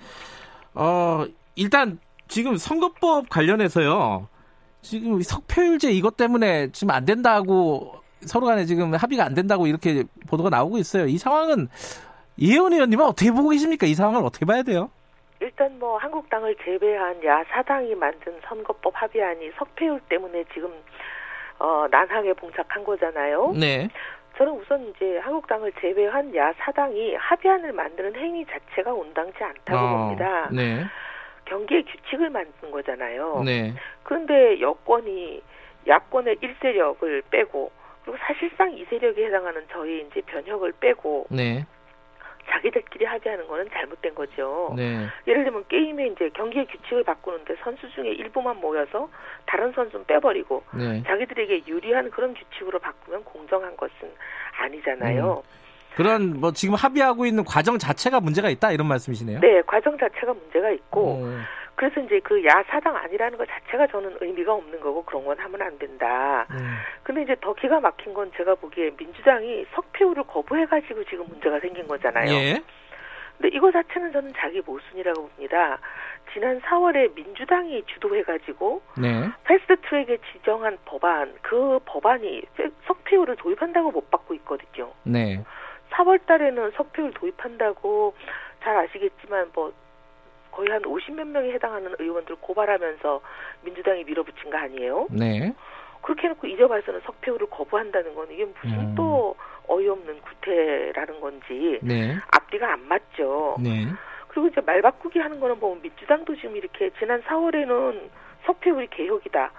Speaker 2: 어, 일단 지금 선거법 관련해서요. 지금 석패율제 이것 때문에 지금 안 된다고 서로 간에 지금 합의가 안 된다고 이렇게 보도가 나오고 있어요. 이 상황은 이혜원 의원님은 어떻게 보고 계십니까? 이 상황을 어떻게 봐야 돼요?
Speaker 10: 일단 뭐 한국당을 제외한 야사당이 만든 선거법 합의안이 석패율 때문에 지금 어, 난항에 봉착한 거잖아요.
Speaker 2: 네.
Speaker 10: 저는 우선 이제 한국당을 제외한 야사당이 합의안을 만드는 행위 자체가 온당치 않다고
Speaker 2: 어,
Speaker 10: 봅니다.
Speaker 2: 네.
Speaker 10: 경기의 규칙을 만든 거잖아요.
Speaker 2: 네.
Speaker 10: 그런데 여권이 야권의 1세력을 빼고 그리고 사실상 2세력에 해당하는 저희 이제 변혁을 빼고
Speaker 2: 네.
Speaker 10: 자기들끼리 합의하는 거는 잘못된 거죠.
Speaker 2: 네.
Speaker 10: 예를 들면 게임에 이제 경기의 규칙을 바꾸는데 선수 중에 일부만 모여서 다른 선수는 빼버리고
Speaker 2: 네.
Speaker 10: 자기들에게 유리한 그런 규칙으로 바꾸면 공정한 것은 아니잖아요.
Speaker 2: 그런 뭐 지금 합의하고 있는 과정 자체가 문제가 있다 이런 말씀이시네요.
Speaker 10: 네, 과정 자체가 문제가 있고
Speaker 2: 어,
Speaker 10: 그래서 이제 그 야사당 아니라는 것 자체가 저는 의미가 없는 거고 그런 건 하면 안 된다.
Speaker 2: 음.
Speaker 10: 근데 이제 더 기가 막힌 건 제가 보기에 민주당이 석패율을 거부해가지고 지금 문제가 생긴 거잖아요.
Speaker 2: 예.
Speaker 10: 근데 이거 자체는 저는 자기 모순이라고 봅니다. 지난 4월에 민주당이 주도해가지고
Speaker 2: 네.
Speaker 10: 패스트 트랙에 지정한 법안, 그 법안이 석패율을 도입한다고 못 받고 있거든요.
Speaker 2: 네.
Speaker 10: 4월 달에는 석패율 도입한다고 잘 아시겠지만 뭐 거의 한 50몇 명에 해당하는 의원들 고발하면서 민주당이 밀어붙인 거 아니에요?
Speaker 2: 네.
Speaker 10: 그렇게 해놓고 이제 와서는 석패율을 거부한다는 건 이게 무슨
Speaker 2: 음.
Speaker 10: 또 어이없는 구태라는 건지
Speaker 2: 네.
Speaker 10: 앞뒤가 안 맞죠.
Speaker 2: 네.
Speaker 10: 그리고 이제 말 바꾸기 하는 거는 보면 민주당도 지금 이렇게 지난 4월에는 석패율이 개혁이다.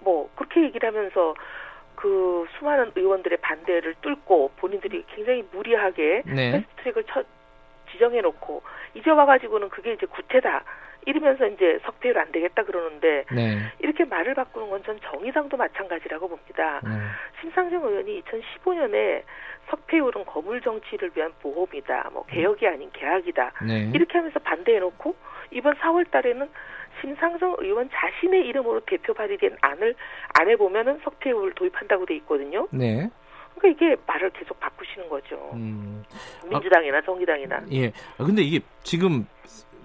Speaker 10: 뭐 그렇게 얘기를 하면서 그 수많은 의원들의 반대를 뚫고 본인들이 굉장히 무리하게
Speaker 2: 네.
Speaker 10: 패스트트랙을 쳐 지정해 놓고 이제 와가지고는 그게 이제 구태다 이러면서 이제 석패율 안 되겠다 그러는데
Speaker 2: 네.
Speaker 10: 이렇게 말을 바꾸는 건 전 정의당도 마찬가지라고 봅니다.
Speaker 2: 네.
Speaker 10: 심상정 의원이 2015년에 석패율은 거물 정치를 위한 보험이다, 뭐 개혁이 아닌 개혁이다
Speaker 2: 네.
Speaker 10: 이렇게 하면서 반대해놓고 이번 4월달에는 심상정 의원 자신의 이름으로 대표 발의된 안을 안에 보면은 석패율을 도입한다고 돼 있거든요.
Speaker 2: 네.
Speaker 10: 그러니까 이게 말을 계속 바꾸시는 거죠.
Speaker 2: 음.
Speaker 10: 민주당이나 정의당이나.
Speaker 2: 예. 아, 근데 이게 지금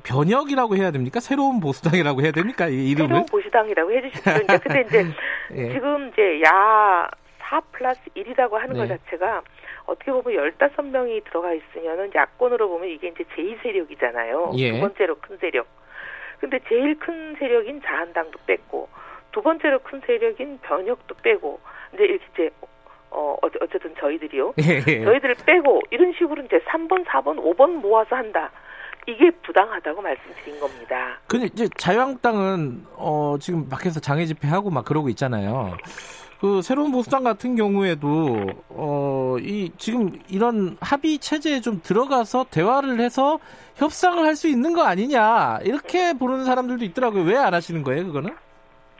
Speaker 2: 변혁이라고 해야 됩니까? 새로운 보수당이라고 해야 됩니까? 이 이름을?
Speaker 10: 새로운 보수당이라고 해주시죠. 이제 근데 이제
Speaker 2: 예.
Speaker 10: 지금 이제 야 4 플러스 1이라고 하는 것
Speaker 2: 네.
Speaker 10: 자체가 어떻게 보면 15명이 들어가 있으면은 야권으로 보면 이게 이제 제2세력이잖아요.
Speaker 2: 예.
Speaker 10: 두 번째로 큰 세력. 근데 제일 큰 세력인 자한당도 뺐고 두 번째로 큰 세력인 변혁도 빼고 이제 이렇게 이제 어 어- 어쨌든 저희들이요.
Speaker 2: 예.
Speaker 10: 저희들을 빼고 이런 식으로 이제 3번, 4번, 5번 모아서 한다. 이게 부당하다고 말씀드린 겁니다.
Speaker 2: 근데 이제 자유한국당은 어 지금 밖에서 장애 집회하고 막 그러고 있잖아요. 그 새로운 보수당 같은 경우에도 어 이 지금 이런 합의 체제에 좀 들어가서 대화를 해서 협상을 할 수 있는 거 아니냐 이렇게 보는 사람들도 있더라고요. 왜 안 하시는 거예요, 그거는?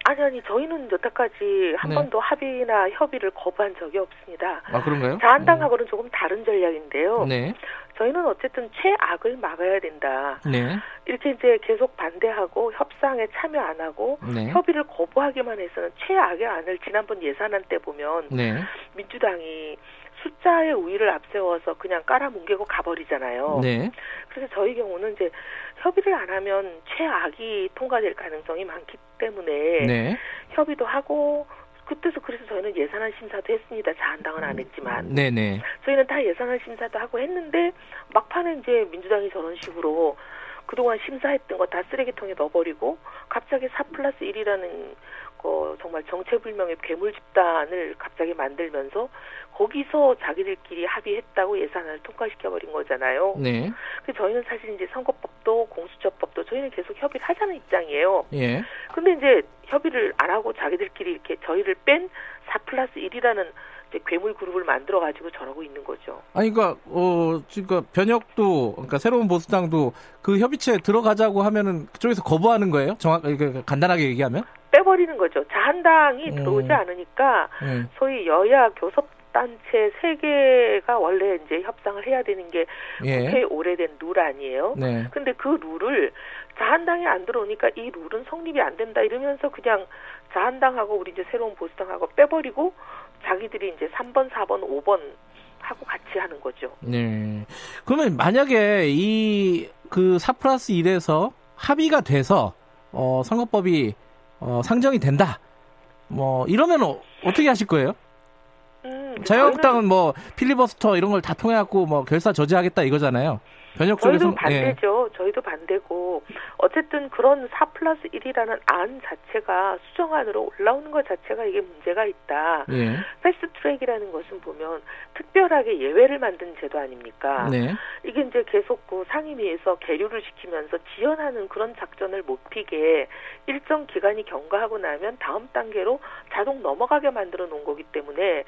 Speaker 10: 아니 아니 저희는 여태까지 한
Speaker 2: 네.
Speaker 10: 번도 합의나 협의를 거부한 적이 없습니다.
Speaker 2: 아 그런가요?
Speaker 10: 자한당하고는 조금 다른 전략인데요.
Speaker 2: 네,
Speaker 10: 저희는 어쨌든 최악을 막아야 된다.
Speaker 2: 네,
Speaker 10: 이렇게 이제 계속 반대하고 협상에 참여 안 하고
Speaker 2: 네,
Speaker 10: 협의를 거부하기만 해서는 최악의 안을 지난번 예산안 때 보면
Speaker 2: 네,
Speaker 10: 민주당이 숫자의 우위를 앞세워서 그냥 깔아뭉개고 가버리잖아요.
Speaker 2: 네,
Speaker 10: 그래서 저희 경우는 이제 협의를 안 하면 최악이 통과될 가능성이 많기 때문에
Speaker 2: 네,
Speaker 10: 협의도 하고 그때서 그래서 저희는 예산안 심사도 했습니다. 자한당은 안 했지만
Speaker 2: 네, 네,
Speaker 10: 저희는 다 예산안 심사도 하고 했는데 막판에 이제 민주당이 저런 식으로 그동안 심사했던 거 다 쓰레기통에 넣어버리고 갑자기 4 플러스 1이라는 거 정말 정체불명의 괴물 집단을 갑자기 만들면서 거기서 자기들끼리 합의했다고 예산안을 통과시켜버린 거잖아요.
Speaker 2: 네,
Speaker 10: 그 저희는 사실 이제 선거법도 공수처법도 저희는 계속 협의를 하자는 입장이에요.
Speaker 2: 예,
Speaker 10: 근데 이제 협의를 안 하고 자기들끼리 이렇게 저희를 뺀 4 플러스 1이라는 이제 괴물 그룹을 만들어 가지고 저러고 있는 거죠.
Speaker 2: 아니 그러니까 어 지금 변혁도 그러니까 새로운 보수당도 그 협의체에 들어가자고 하면은 그쪽에서 거부하는 거예요? 정확 그 간단하게 얘기하면?
Speaker 10: 빼버리는 거죠. 자한당이
Speaker 2: 음.
Speaker 10: 들어오지 않으니까
Speaker 2: 예.
Speaker 10: 소위 여야 교섭 단체 세 개가 원래 이제 협상을 해야 되는 게
Speaker 2: 예.
Speaker 10: 오래된 룰 아니에요.
Speaker 2: 네.
Speaker 10: 근데 그 룰을 자한당이 안 들어오니까 이 룰은 성립이 안 된다 이러면서 그냥 자한당하고 우리 이제 새로운 보수당하고 빼버리고 자기들이 이제 3번, 4번, 5번 하고 같이 하는 거죠.
Speaker 2: 네. 그러면 만약에 이 그 4 플러스 1에서 합의가 돼서 어 선거법이 어 상정이 된다. 뭐 이러면 어, 어떻게 하실 거예요?
Speaker 10: 음,
Speaker 2: 자유한국당은 뭐 필리버스터 이런 걸 다 통해 갖고 뭐 결사 저지하겠다 이거잖아요. 변혁 쪽에서
Speaker 10: 반대죠. 저희도 반대고 어쨌든 그런 4 플러스 1이라는 안 자체가 수정안으로 올라오는 것 자체가 이게 문제가 있다.
Speaker 2: 예. 예.
Speaker 10: 패스트 트랙이라는 것은 보면 특별하게 예외를 만든 제도 아닙니까?
Speaker 2: 네.
Speaker 10: 이게 이제 계속 그 상임위에서 계류를 시키면서 지연하는 그런 작전을 못 피게 일정 기간이 경과하고 나면 다음 단계로 자동 넘어가게 만들어 놓은 거기 때문에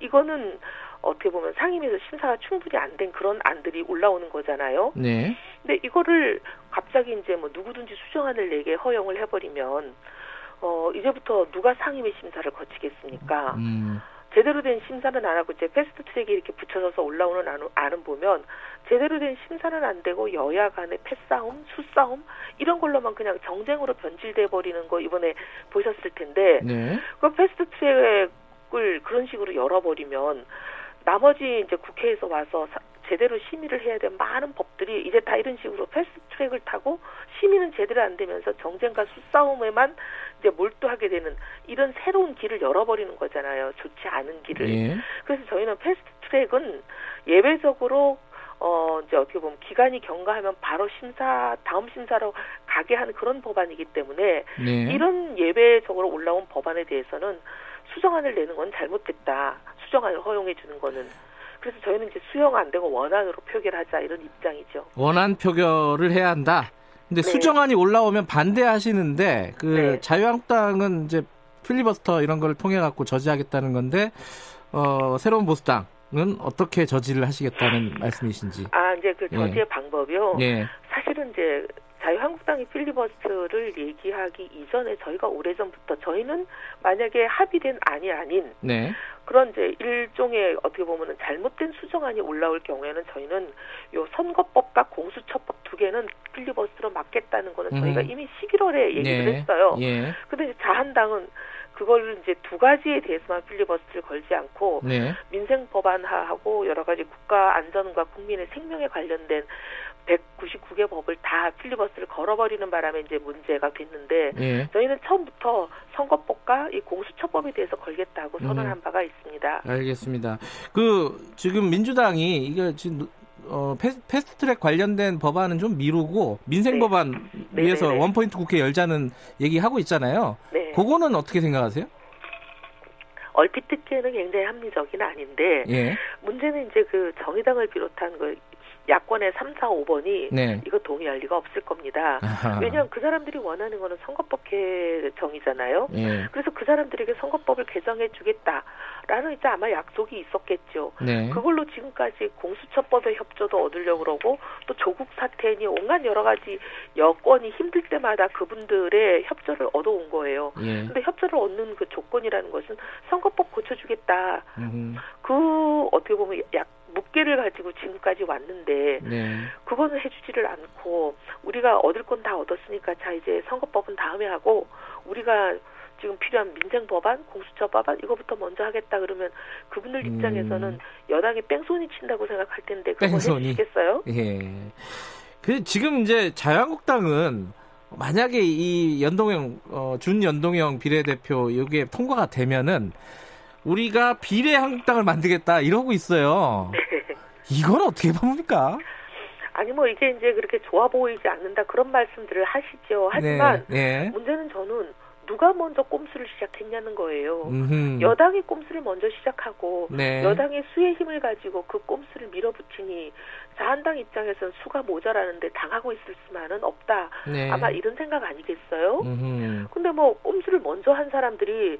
Speaker 10: 이거는 어떻게 보면 상임위에서 심사가 충분히 안 된 그런 안들이 올라오는 거잖아요.
Speaker 2: 네.
Speaker 10: 근데 이거를 갑자기 이제 뭐 누구든지 수정안을 내게 허용을 해버리면 어 이제부터 누가 상임위 심사를 거치겠습니까?
Speaker 2: 음.
Speaker 10: 제대로 된 심사는 안 하고 이제 패스트 트랙에 이렇게 붙여져서 올라오는 안을 보면 제대로 된 심사는 안 되고 여야 간의 패싸움, 수싸움 이런 걸로만 그냥 정쟁으로 변질돼 버리는 거 이번에 보셨을 텐데
Speaker 2: 네.
Speaker 10: 그 패스트 트랙을 그런 식으로 열어버리면 나머지 이제 국회에서 와서 사- 제대로 심의를 해야 될 많은 법들이 이제 다 이런 식으로 패스트 트랙을 타고 심의는 제대로 안 되면서 정쟁과 수싸움에만 이제 몰두하게 되는 이런 새로운 길을 열어버리는 거잖아요. 좋지 않은 길을.
Speaker 2: 예.
Speaker 10: 그래서 저희는 패스트 트랙은 예외적으로 어 이제 어떻게 보면 기간이 경과하면 바로 심사 다음 심사로 가게 하는 그런 법안이기 때문에
Speaker 2: 네.
Speaker 10: 이런 예외적으로 올라온 법안에 대해서는 수정안을 내는 건 잘못됐다. 수정안을 허용해 주는 거는 그래서 저희는 이제 수용 안 되고 원안으로 표결하자 이런 입장이죠.
Speaker 2: 원안 표결을 해야 한다. 근데
Speaker 10: 네.
Speaker 2: 수정안이 올라오면 반대하시는데 그
Speaker 10: 네.
Speaker 2: 자유한국당은 이제 필리버스터 이런 걸 통해 갖고 저지하겠다는 건데 어, 새로운 보수당 은 어떻게 저지를 하시겠다는 말씀이신지.
Speaker 10: 아 이제 그
Speaker 2: 예.
Speaker 10: 저지의 방법이요.
Speaker 2: 예.
Speaker 10: 사실은 이제 자유한국당이 필리버스터를 얘기하기 이전에 저희가 오래전부터 저희는 만약에 합의된 안이 아닌
Speaker 2: 네.
Speaker 10: 그런 이제 일종의 어떻게 보면은 잘못된 수정안이 올라올 경우에는 저희는 요 선거법과 공수처법 두 개는 필리버스터로 막겠다는 거는 저희가
Speaker 2: 음.
Speaker 10: 이미 11월에 얘기를
Speaker 2: 네.
Speaker 10: 했어요.
Speaker 2: 예.
Speaker 10: 근데 자한당은 그걸 이제 두 가지에 대해서만 필리버스터를 걸지 않고
Speaker 2: 네.
Speaker 10: 민생 법안하고 여러 가지 국가 안전과 국민의 생명에 관련된 199개 법을 다 필리버스를 걸어버리는 바람에 이제 문제가 됐는데
Speaker 2: 예.
Speaker 10: 저희는 처음부터 선거법과 이 공수처법에 대해서 걸겠다고 선언한
Speaker 2: 음.
Speaker 10: 바가 있습니다.
Speaker 2: 알겠습니다. 그 지금 민주당이 이거 지금 어, 패스, 패스트트랙 관련된 법안은 좀 미루고 민생
Speaker 10: 네.
Speaker 2: 법안
Speaker 10: 네,
Speaker 2: 위해서
Speaker 10: 네, 네.
Speaker 2: 원포인트 국회 열자는 얘기하고 있잖아요.
Speaker 10: 네.
Speaker 2: 그거는 어떻게 생각하세요?
Speaker 10: 얼핏 듣기에는 굉장히 합리적인 아닌데
Speaker 2: 예.
Speaker 10: 문제는 이제 그 정의당을 비롯한 그 야권의 3, 4, 5번이
Speaker 2: 네.
Speaker 10: 이거 동의할 리가 없을 겁니다.
Speaker 2: 아하.
Speaker 10: 왜냐하면 그 사람들이 원하는 거는 선거법 개정이잖아요.
Speaker 2: 예.
Speaker 10: 그래서 그 사람들에게 선거법을 개정해 주겠다라는 이제 아마 약속이 있었겠죠.
Speaker 2: 네.
Speaker 10: 그걸로 지금까지 공수처법의 협조도 얻으려고 그러고 또 조국 사태니 온갖 여러 가지 여건이 힘들 때마다 그분들의 협조를 얻어온 거예요.
Speaker 2: 예.
Speaker 10: 근데 협조를 얻는 그 조건이라는 것은 선거법 고쳐주겠다.
Speaker 2: 음,
Speaker 10: 그 어떻게 보면 약 묵계를 가지고 지금까지 왔는데
Speaker 2: 네.
Speaker 10: 그거는 해주지를 않고 우리가 얻을 건 다 얻었으니까 자 이제 선거법은 다음에 하고 우리가 지금 필요한 민생 법안, 공수처 법안 이거부터 먼저 하겠다 그러면 그분들
Speaker 2: 음.
Speaker 10: 입장에서는 여당이 뺑소니 친다고 생각할 텐데 그거
Speaker 2: 뺑소니.
Speaker 10: 해주시겠어요?
Speaker 2: 예. 그 지금 이제 자유한국당은 만약에 이 연동형 어, 준연동형 비례대표 이게 통과가 되면은 우리가 비례 한국당을 만들겠다 이러고 있어요. 이건 어떻게 봅니까?
Speaker 10: 아니 뭐 이게 이제 그렇게 좋아 보이지 않는다 그런 말씀들을 하시죠. 하지만
Speaker 2: 네. 네.
Speaker 10: 문제는 저는 누가 먼저 꼼수를 시작했냐는 거예요.
Speaker 2: 음흠.
Speaker 10: 여당이 꼼수를 먼저 시작하고
Speaker 2: 네.
Speaker 10: 여당의 수의 힘을 가지고 그 꼼수를 밀어붙이니 자한당 입장에서는 수가 모자라는데 당하고 있을 수만은 없다.
Speaker 2: 네.
Speaker 10: 아마 이런 생각 아니겠어요?
Speaker 2: 음흠.
Speaker 10: 근데 뭐 꼼수를 먼저 한 사람들이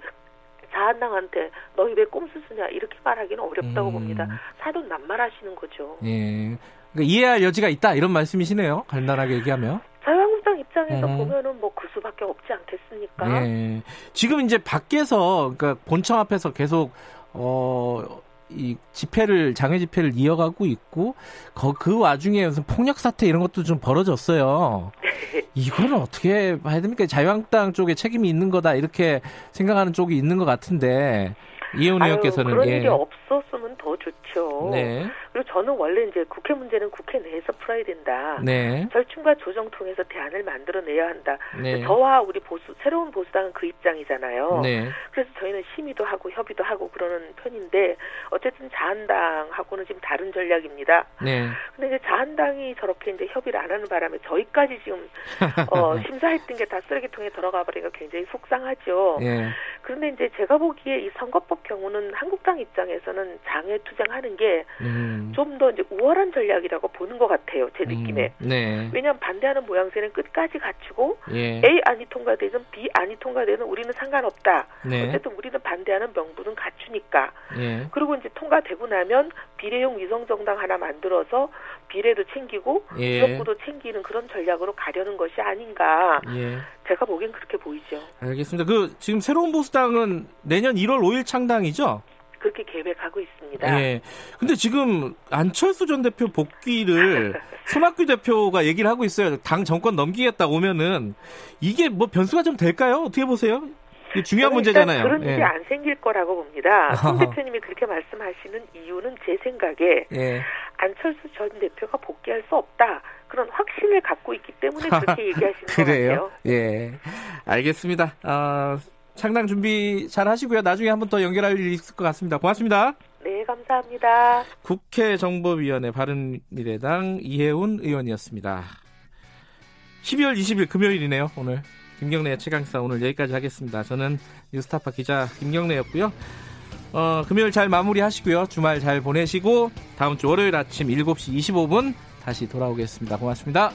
Speaker 10: 자한당한테 너희 왜 꼼수 쓰냐 이렇게 말하기는 어렵다고
Speaker 2: 음.
Speaker 10: 봅니다. 사돈 낱말하시는 거죠.
Speaker 2: 예. 그러니까 이해할 여지가 있다 이런 말씀이시네요. 간단하게 얘기하면.
Speaker 10: 자유한국당 입장에서
Speaker 2: 음.
Speaker 10: 보면은 뭐 그 수밖에 없지 않겠습니까?
Speaker 2: 예. 지금 이제 밖에서 그러니까 본청 앞에서 계속 어. 이 집회를 장외 집회를 이어가고 있고 거, 그 와중에 무슨 폭력 사태 이런 것도 좀 벌어졌어요. 이거는 어떻게 봐야 됩니까? 자유한국당 쪽에 책임이 있는 거다 이렇게 생각하는 쪽이 있는 것 같은데
Speaker 10: 아유,
Speaker 2: 의원께서는
Speaker 10: 그런
Speaker 2: 예.
Speaker 10: 일이 없었으면 더 좋죠.
Speaker 2: 네.
Speaker 10: 그리고 저는 원래 이제 국회 문제는 국회 내에서 풀어야 된다.
Speaker 2: 네.
Speaker 10: 절충과 조정 통해서 대안을 만들어내야 한다.
Speaker 2: 네.
Speaker 10: 저와 우리 보수 새로운 보수당은 그 입장이잖아요.
Speaker 2: 네.
Speaker 10: 그래서 저희는 심의도 하고 협의도 하고 그러는 편인데 어쨌든 자한당하고는 지금 다른 전략입니다.
Speaker 2: 네.
Speaker 10: 근데 이제 자한당이 저렇게 이제 협의를 안 하는 바람에 저희까지 지금 어, 심사했던 게 다 쓰레기통에 들어가 버리니까 굉장히 속상하죠.
Speaker 2: 예.
Speaker 10: 그런데 이제 제가 보기에 이 선거법 경우는 한국당 입장에서는 장애 투쟁하는 게 좀더
Speaker 2: 음.
Speaker 10: 이제 우월한 전략이라고 보는 것 같아요. 제 느낌에.
Speaker 2: 음. 네.
Speaker 10: 왜냐하면 반대하는 모양새는 끝까지 갖추고
Speaker 2: 예.
Speaker 10: A 안이 통과되든 B 안이 통과되든 우리는 상관없다.
Speaker 2: 네.
Speaker 10: 어쨌든 우리는 반대하는 명분은 갖추니까.
Speaker 2: 예.
Speaker 10: 그리고 이제 통과되고 나면 비례용 위성정당 하나 만들어서 비례도 챙기고
Speaker 2: 예.
Speaker 10: 지역구도 챙기는 그런 전략으로 가려는 것이 아닌가.
Speaker 2: 예.
Speaker 10: 제가 보기엔 그렇게 보이죠.
Speaker 2: 알겠습니다. 그 지금 새로운 보수당은 내년 1월 5일 창당이죠?
Speaker 10: 그렇게 계획하고 있습니다.
Speaker 2: 예. 근데 지금 안철수 전 대표 복귀를 손학규 대표가 얘기를 하고 있어요. 당 정권 넘기겠다 오면은 이게 뭐 변수가 좀 될까요? 어떻게 보세요? 중요한
Speaker 10: 저는
Speaker 2: 문제잖아요.
Speaker 10: 그런 일이
Speaker 2: 예.
Speaker 10: 안 생길 거라고 봅니다. 손
Speaker 2: 아하.
Speaker 10: 대표님이 그렇게 말씀하시는 이유는 제 생각에
Speaker 2: 예.
Speaker 10: 안철수 전 대표가 복귀할 수 없다. 그런 확신을 갖고 있기 때문에 그렇게 얘기하시는 것
Speaker 2: 그래요?
Speaker 10: 같아요.
Speaker 2: 예. 알겠습니다. 아, 창당 준비 잘 하시고요. 나중에 한번 더 연결할 일이 있을 것 같습니다. 고맙습니다.
Speaker 10: 네, 감사합니다.
Speaker 2: 국회 정보위원회 바른미래당 이혜훈 의원이었습니다. 12월 20일 금요일이네요. 오늘 김경래 최강사 오늘 여기까지 하겠습니다. 저는 뉴스타파 기자 김경래였고요. 어, 금요일 잘 마무리하시고요. 주말 잘 보내시고 다음 주 월요일 아침 7시 25분 다시 돌아오겠습니다. 고맙습니다.